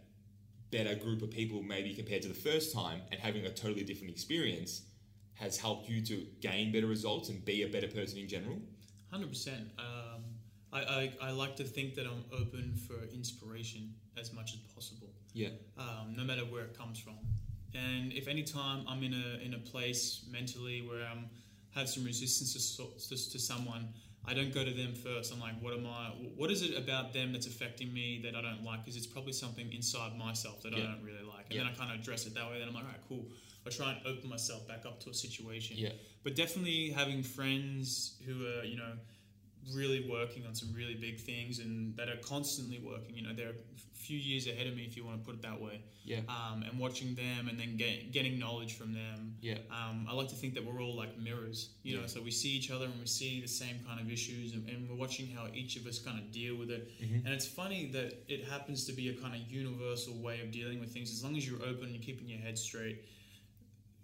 better group of people, maybe compared to the first time, and having a totally different experience, has helped you to gain better results and be a better person in general? Hundred percent. Um, I, I I like to think that I'm open for inspiration as much as possible, Yeah. um, no matter where it comes from. And if any time I'm in a in a place mentally where I'm have some resistance to, to, to someone, I don't go to them first. I'm like, what am I? What is it about them that's affecting me that I don't like? Because it's probably something inside myself that I don't really like. And Yeah. then I kind of address it that way. Then I'm like, all right, cool. I try and open myself back up to a situation. Yeah. But definitely having friends who are, you know, really working on some really big things and that are constantly working. You know, they're a few years ahead of me, if you want to put it that way. Yeah. Um, and watching them and then get, getting knowledge from them. Yeah. Um, I like to think that we're all like mirrors, you know, so we see each other and we see the same kind of issues and, and we're watching how each of us kind of deal with it. Mm-hmm. And it's funny that it happens to be a kind of universal way of dealing with things. As long as you're open and you're keeping your head straight,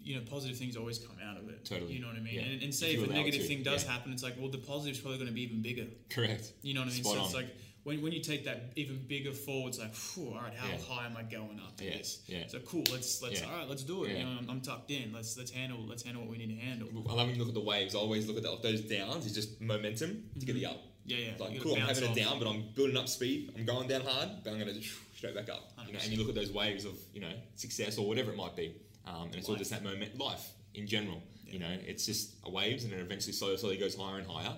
you know, positive things always come out of it. Totally. You know what I mean? Yeah. And, and say you if a negative to, thing does yeah. happen, it's like, well, the positive's probably going to be even bigger. Correct. You know what I mean? Spot so it's like when, when you take that even bigger forward, it's like, all right, how Yeah. high am I going after Yeah, this? yeah. So cool, let's let's all right, let's do it. You know, I'm, I'm tucked in. Let's let's handle let's handle what we need to handle. I love when you look at the waves. I always look at that, those downs. It's just momentum to get mm-hmm. the up. Yeah, yeah. It's like, cool, I'm having a off. down, but I'm building up speed. I'm going down hard, but I'm going to straight back up. You know, and you look at those waves of you know success or whatever it might be, um, and it's all just that moment, life in general. You know, it's just a waves, and it eventually slowly, slowly goes higher and higher,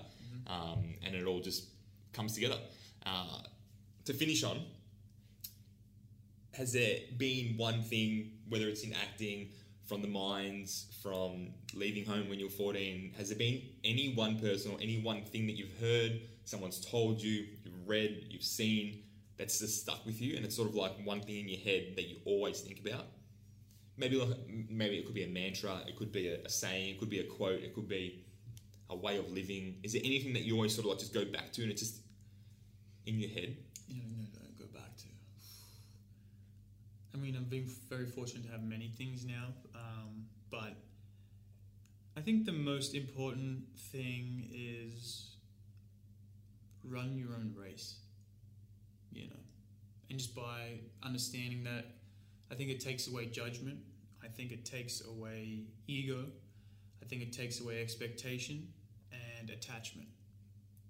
Mm-hmm. um, and it all just comes together. Uh, to finish on, has there been one thing, whether it's in acting, from the mines, from leaving home when you were 14, has there been any one person or any one thing that you've heard, someone's told you, you've read, you've seen, that's just stuck with you, and it's sort of like one thing in your head that you always think about? Maybe, like, maybe it could be a mantra, it could be a, a saying, it could be a quote, it could be a way of living. Is there anything that you always sort of like just go back to and it's just in your head? know, you know, go back to. I mean, I've been very fortunate to have many things now, um, but I think the most important thing is run your own race. You know, and just by understanding that, I think it takes away judgment. I think it takes away ego. I think it takes away expectation and attachment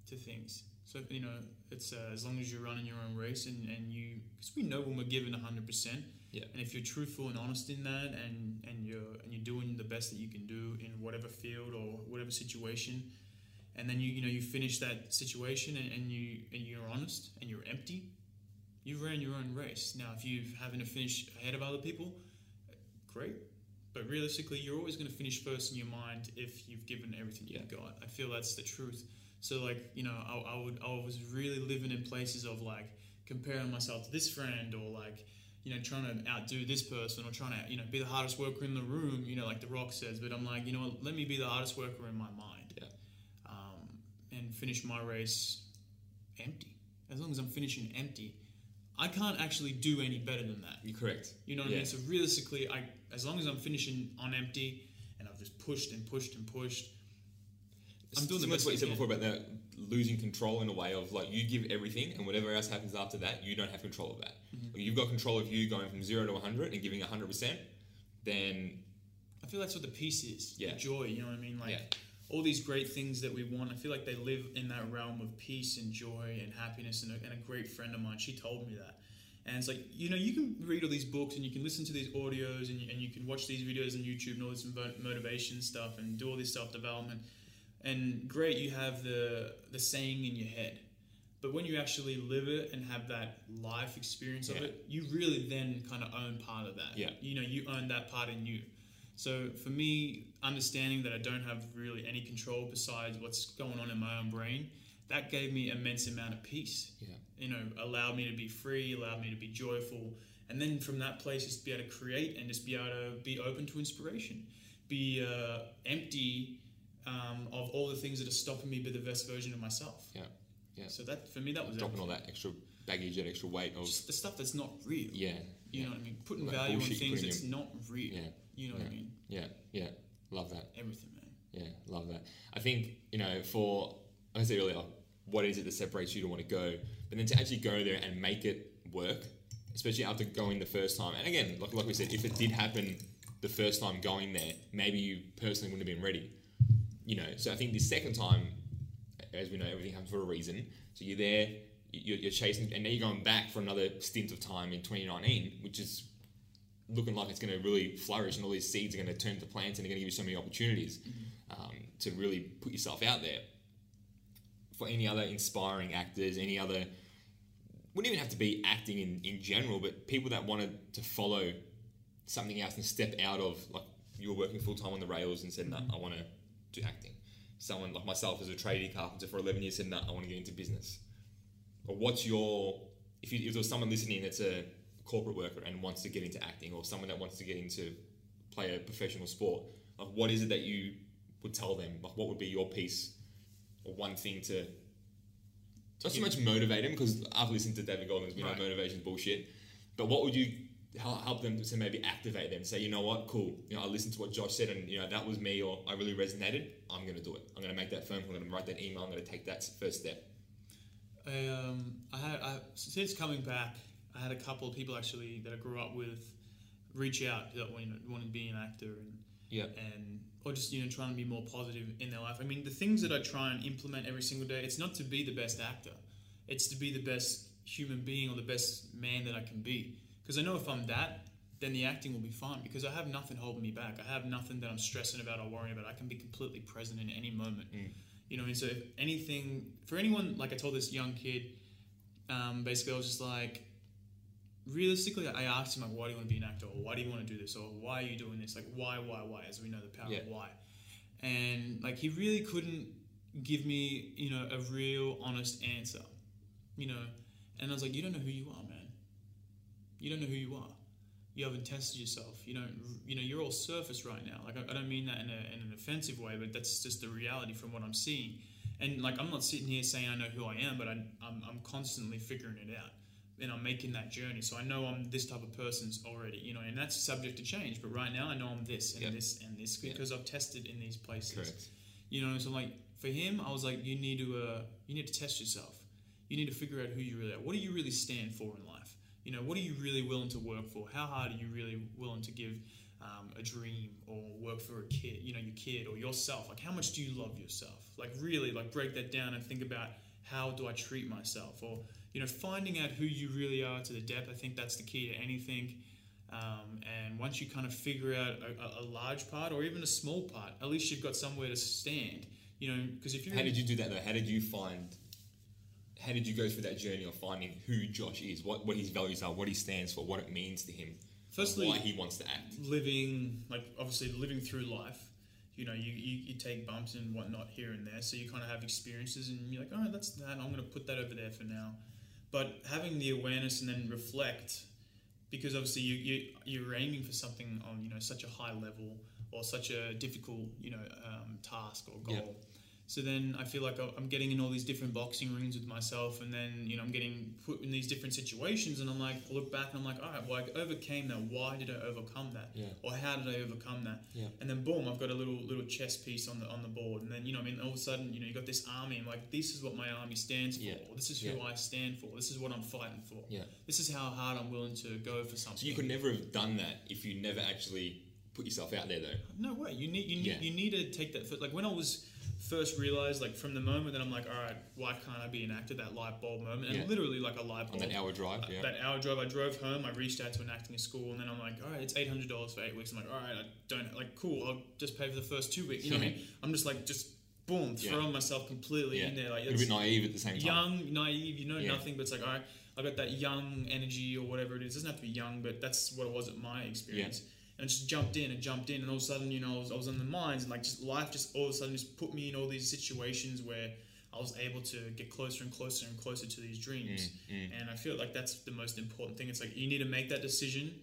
to things. So you know, it's uh, as long as you're running your own race and, and you, because we know when we're given hundred percent. Yeah. And if you're truthful and honest in that, and and you're and you're doing the best that you can do in whatever field or whatever situation, and then you you know you finish that situation and, and you and you're honest and you're empty, you ran your own race. Now, if you having to finish ahead of other people, great. But realistically, you're always going to finish first in your mind if you've given everything you've got. I feel that's the truth. So, like, you know, I, I would, I was really living in places of like comparing myself to this friend or like, you know, trying to outdo this person or trying to, you know, be the hardest worker in the room, you know, like The Rock says. But I'm like, you know what, let me be the hardest worker in my mind. Yeah. Um, and finish my race empty. As long as I'm finishing empty, I can't actually do any better than that. You're correct. You know what Yeah. I mean? So realistically, I as long as I'm finishing on empty and I've just pushed and pushed and pushed, I'm doing the best to what you said before about that losing control in a way of like you give everything and whatever else happens after that, you don't have control of that. Mm-hmm. You've got control of you going from zero to 100 and giving 100%, then I feel that's what the piece is. Yeah. The joy, you know what I mean? Like Yeah. All these great things that we want, I feel like they live in that realm of peace and joy and happiness. And a, and a great friend of mine, she told me that. And it's like, you know, you can read all these books and you can listen to these audios and you, and you can watch these videos on YouTube and all this motivation stuff and do all this self development. And great, you have the, the saying in your head. But when you actually live it and have that life experience of Yeah. it, you really then kind of own part of that. Yeah. You know, you own that part in you. So for me, understanding that I don't have really any control besides what's going on in my own brain, that gave me immense amount of peace. Yeah. You know, allowed me to be free, allowed me to be joyful, and then from that place, just be able to create and just be able to be open to inspiration, be uh, empty um, of all the things that are stopping me be the best version of myself. Yeah. Yeah. So that for me that was Dropping all that extra baggage and extra weight of just the stuff that's not real. yeah. You yeah. know what I mean? Putting that value on things that's not real. Yeah. You know what I mean? Yeah. Yeah. Love that. Everything, man. Yeah, love that. I think you know, for like I said earlier, what is it that separates you to want to go, but then to actually go there and make it work, especially after going the first time. And again, like like we said, if it did happen the first time going there, maybe you personally wouldn't have been ready. You know, so I think the second time, as we know, everything happens for a reason. So you're there, you're, you're chasing, and now you're going back for another stint of time in 2019, which is looking like it's going to really flourish, and all these seeds are going to turn to plants, and they're going to give you so many opportunities um, to really put yourself out there. For any other inspiring actors, any other wouldn't even have to be acting in, in general, but people that wanted to follow something else and step out of like you were working full time on the rails and said, "No, I want to do acting." Someone like myself as a tradie carpenter for eleven years said, "No, I want to get into business." Or what's your if you, if there was someone listening that's a corporate worker and wants to get into acting, or someone that wants to get into play a professional sport, like what is it that you would tell them? Like what would be your piece or one thing to not so much motivate them because I've listened to David Goggins, we know Right. motivation's bullshit. But what would you help help them to maybe activate them? Say, you know what, cool. You know, I listened to what Josh said, and you know that was me, or I really resonated. I'm going to do it. I'm going to make that phone call. I'm going to write that email. I'm going to take that first step. Um I had I, since coming back, I had a couple of people actually that I grew up with reach out that wanted, to be an actor and Yeah. and or just you know trying to be more positive in their life. I mean, the things that I try and implement every single day, it's not to be the best actor, it's to be the best human being or the best man that I can be. Because I know if I'm that, then the acting will be fine because I have nothing holding me back. I have nothing that I'm stressing about or worrying about. I can be completely present in any moment. You know, and so if anything for anyone, like I told this young kid, um, basically I was just like, realistically, I asked him like, why do you want to be an actor, or why do you want to do this, or why are you doing this? Like, why, why, why? As we know, the power Yeah. of why. And like, he really couldn't give me, you know, a real honest answer, you know. And I was like, you don't know who you are, man. You don't know who you are. You haven't tested yourself. You don't, you know, you're all surface right now. Like, I, I don't mean that in, a, in an offensive way, but that's just the reality from what I'm seeing. And like, I'm not sitting here saying I know who I am, but I, I'm, I'm constantly figuring it out and I'm making that journey. So I know I'm this type of person's already, you know, and that's subject to change. But right now I know I'm this and Yep. this and this because I've tested in these places. Correct. You know, so like for him, I was like, you need to, uh, you need to test yourself. You need to figure out who you really are. What do you really stand for in life? You know, what are you really willing to work for? How hard are you really willing to give um, a dream or work for a kid? You know, your kid or yourself. Like, how much do you love yourself? Like, really, like break that down and think about how do I treat myself? Or you know, finding out who you really are to the depth. I think that's the key to anything. Um, and once you kind of figure out a, a, large part or even a small part, at least you've got somewhere to stand. You know, because if you're How did you do that though? How did you find? How did you go through that journey of finding who Josh is, what what his values are, what he stands for, what it means to him, Firstly- why he wants to act? living like obviously living through life you know you, you, you take bumps and whatnot here and there so you kind of have experiences and you're like oh, that's that i'm going to put that over there for now but having the awareness and then reflect because obviously you, you you're aiming for something on you know such a high level or such a difficult you know um, task or goal Yeah. So then I feel like I'm getting in all these different boxing rings with myself, and then you know I'm getting put in these different situations, and I'm like, I look back and I'm like, all right, well I overcame that. Why did I overcome that? Yeah. Or how did I overcome that? Yeah. And then boom, I've got a little little chess piece on the on the board, and then you know I mean all of a sudden you know you got this army. I'm like, this is what my army stands for. Yeah. This is who. I stand for. This is what I'm fighting for. Yeah. This is how hard I'm willing to go for something. So you could never have done that if you never actually put yourself out there, though. No way. You need you need you need to take that. First. Like when I was first realized, like from the moment that I'm like, all right, why can't I be an actor? That light bulb moment, and Yeah. literally like a light bulb. On that hour drive, Uh, yeah. That hour drive, I drove home. I reached out to an acting school, and then I'm like, all right, it's eight hundred dollars for eight weeks. I'm like, all right, I don't like cool. I'll just pay for the first two weeks. You know what I mean? I'm just like just boom, Yeah. throwing myself completely yeah. in there. Like a bit naive at the same time. young, naive. You know Yeah. nothing, but it's like all right, I got that young energy or whatever it is. It doesn't have to be young, but that's what it was at my experience. And I just jumped in and jumped in, and all of a sudden, you know, I was, I was in the mines, and like just life just all of a sudden just put me in all these situations where I was able to get closer and closer and closer to these dreams. Mm, And I feel like that's the most important thing. It's like you need to make that decision,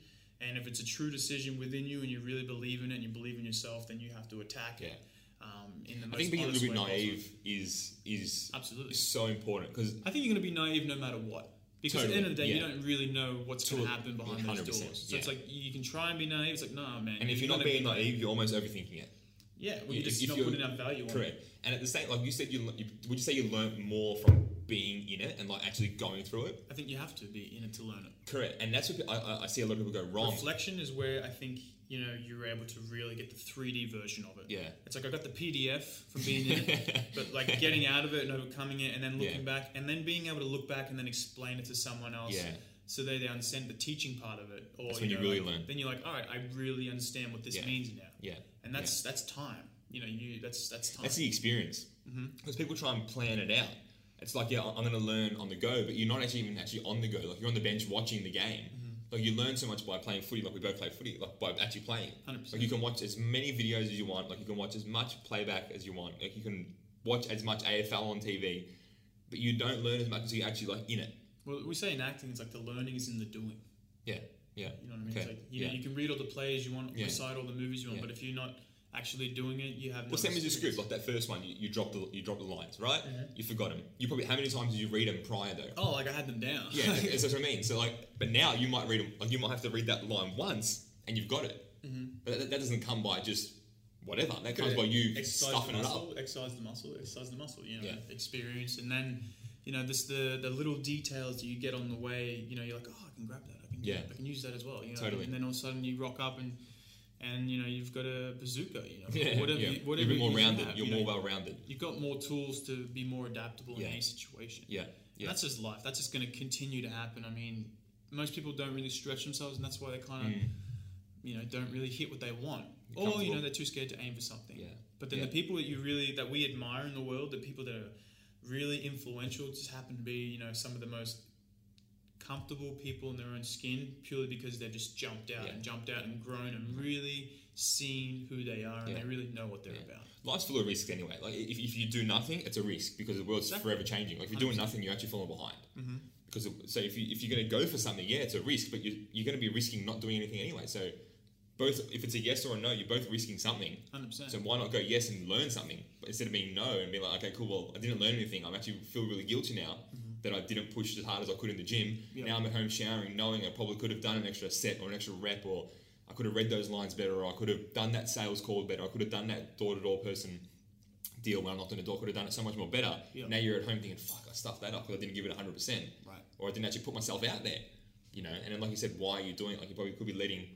and if it's a true decision within you and you really believe in it and you believe in yourself, then you have to attack it. um, in the most I think being a little bit naive is is. Absolutely. is so important because I think you're going to be naive no matter what. Because at the end of the day, you don't really know what's going to happen behind those 100%, doors. So it's like you can try and be naive. It's like, no, man. and if you're you not being be naive, you're almost overthinking it. Yeah, well, you're just if not you're- putting enough value on it. Correct. And at the same, like you said, you, you would you say you learn more from being in it and like actually going through it? I think you have to be in it to learn it. Correct. And that's what I- I see a lot of people go wrong. Reflection is where I think you know you're able to really get the 3D version of it. Yeah. It's like I got the PDF from being in it, but like getting out of it and overcoming it, and then looking Yeah. back, and then being able to look back and then explain it to someone else. Yeah. So they, they understand the teaching part of it, or That's when you know, really like, learn. Then you're like, all right, I really understand what this Yeah. means now, Yeah. and that's that's time. You know, you that's that's time. That's the experience. Mm-hmm. Because people try and plan it out. It's like, yeah, I'm going to learn on the go, but you're not actually even actually on the go. Like you're on the bench watching the game. Mm-hmm. Like you learn so much by playing footy. Like we both play footy. Like by actually playing. 100%. Like you can watch as many videos as you want. Like you can watch as much playback as you want. Like you can watch as much AFL on TV, but you don't learn as much as you actually like in it. well, we say in acting, it's like the learning is in the doing. Yeah. Yeah. You know what I mean? Okay. It's like you, yeah. know, you can read all the plays you want, Yeah. recite all the movies you want, Yeah. but if you're not actually doing it, you have no Well, same as your script, like that first one, you, you dropped the you dropped the lines, right? You forgot them. You probably how many times did you read them prior though? Oh, like I had them down. Yeah, that's what I mean. So like, but now you might read them. Like you might have to read that line once, and you've got it. Mhm. But that, that doesn't come by just whatever. That comes by you exercise stuffing the it muscle, up. exercise the muscle, exercise the muscle. You know, Yeah. experience, and then you know, this the the little details that you get on the way. You know, you're like, oh, I can grab that. I can, Yeah. I can use that as well. You know, Totally. and then all of a sudden you rock up and. And you know you've got a bazooka, you know, Yeah, whatever, yeah. you- whatever You're more you rounded. have, You're you know, more well rounded. You've got more tools to be more adaptable Yeah. in any situation. Yeah, And yeah, that's just life. That's just going to continue to happen. I mean, most people don't really stretch themselves, and that's why they kind of, Mm. you know, don't really hit what they want, or you know, they're too scared to aim for something. yeah. But then Yeah. the people that you really that we admire in the world, the people that are really influential, just happen to be, you know, some of the most comfortable people in their own skin, purely because they've just jumped out Yeah. and jumped out and grown and really seen who they are, and Yeah. they really know what they're Yeah. about. Life's full of risks anyway. Like if, if you do nothing, it's a risk because the world's Exactly. forever changing. Like if you're doing 100%. nothing, you're actually falling behind. Mm-hmm. Because of- so if you if you're going to go for something, yeah, it's a risk, but you're, you're going to be risking not doing anything anyway. So both if it's a yes or a no, you're both risking something. Hundred percent. So why not go yes and learn something, instead of being no and be like, okay, cool, well, I didn't learn anything. I'm actually feel really guilty now that I didn't push as hard as I could in the gym. Yeah. Now I'm at home showering, knowing I probably could have done an extra set or an extra rep, or I could have read those lines better, or I could have done that sales call better. I could have done that door to door person deal when I knocked on the door. Could have done it so much more better. Yeah. Now you're at home thinking, fuck, I stuffed that up because I didn't give it 100 percent Right. or I didn't actually put myself out there, you know. And then, like you said, why are you doing it? Like you probably could be letting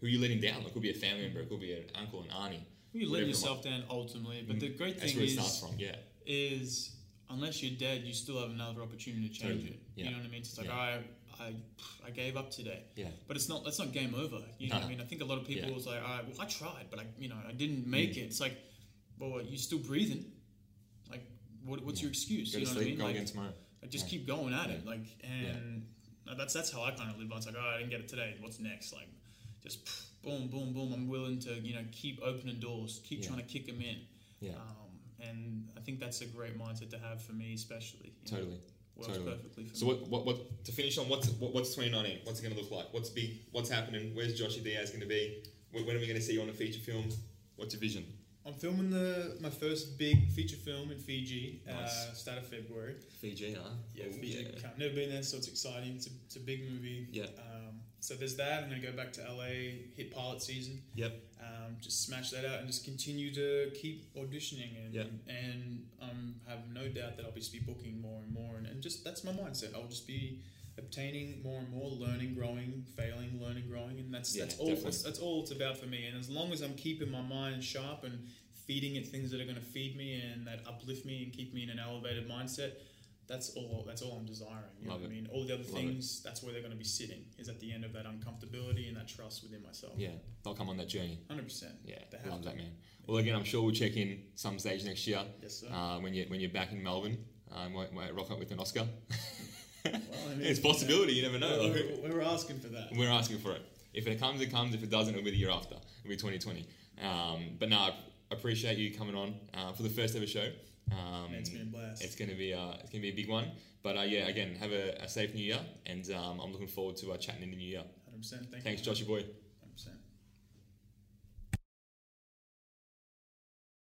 who are you letting down? Like, it could be a family member, it could be an uncle, and auntie. You let yourself down ultimately, but mm-hmm. the great That's thing where it is, starts from. Yeah, is unless you're dead, you still have another opportunity to change Totally. it. Yeah. You know what I mean? It's like Yeah. I, I, I gave up today, yeah, but it's not. That's not game over. You know what I mean? I think a lot of people Yeah. was like, all right, well, I tried, but I, you know, I didn't make it. It's like, well, you're still breathing. Like, what, what's Yeah. your excuse? go you know what I mean? go Like, tomorrow. like, just keep going at it. Like, and that's that's how I kind of live. It's like, oh, I didn't get it today. What's next? Like, just boom, boom, boom. I'm willing to, you know, keep opening doors, keep trying to kick them in. Yeah, Um, and I think that's a great mindset to have for me, especially. you know, totally. works totally. perfectly for So me. what, what, what to finish on? What's what, what's 2019? What's it going to look like? What's big? What's happening? Where's Joshy Diaz going to be? When, when are we going to see you on a feature film? What's your vision? I'm filming the my first big feature film in Fiji, uh, Nice. start of February. Fiji, huh? Yeah, Oh, Fiji. yeah. I've never been there, so it's exciting. It's a, it's a big movie. Yeah. Um, so there's that. I'm gonna go back to LA, hit pilot season. Yep. Um, just smash that out and just continue to keep auditioning and Yeah. and um, have no doubt that I'll be be booking more and more and, and just that's my mindset. I'll just be obtaining more and more, learning, growing, failing, learning, growing, and that's Yeah, that's all that's, that's all it's about for me. And as long as I'm keeping my mind sharp and feeding it things that are going to feed me and that uplift me and keep me in an elevated mindset, that's all. That's all I'm desiring. You Love know what it. I mean? All the other Love things, that's where they're going to be sitting. Is at the end of that uncomfortability and that trust within myself. Yeah, they'll come on that journey. Hundred percent. Yeah, They love that man. Well, again, I'm sure we'll check in some stage next year Yes, sir. uh, when you when you're back in Melbourne. Uh, might, might rock up with an Oscar. Well, I mean, it's a possibility. You never know. We're, we're, we're asking for that. We're asking for it. If it comes, it comes. If it doesn't, it'll be the year after. It'll be 2020. Um, but no, I appreciate you coming on uh, for the first ever show. Um, it's been a blast. It's gonna be uh, it's gonna be a big one. But uh, yeah, again, have a, a safe new year, and um, I'm looking forward to uh, chatting in the new year. Hundred percent. Thank you. Thanks, Joshy boy.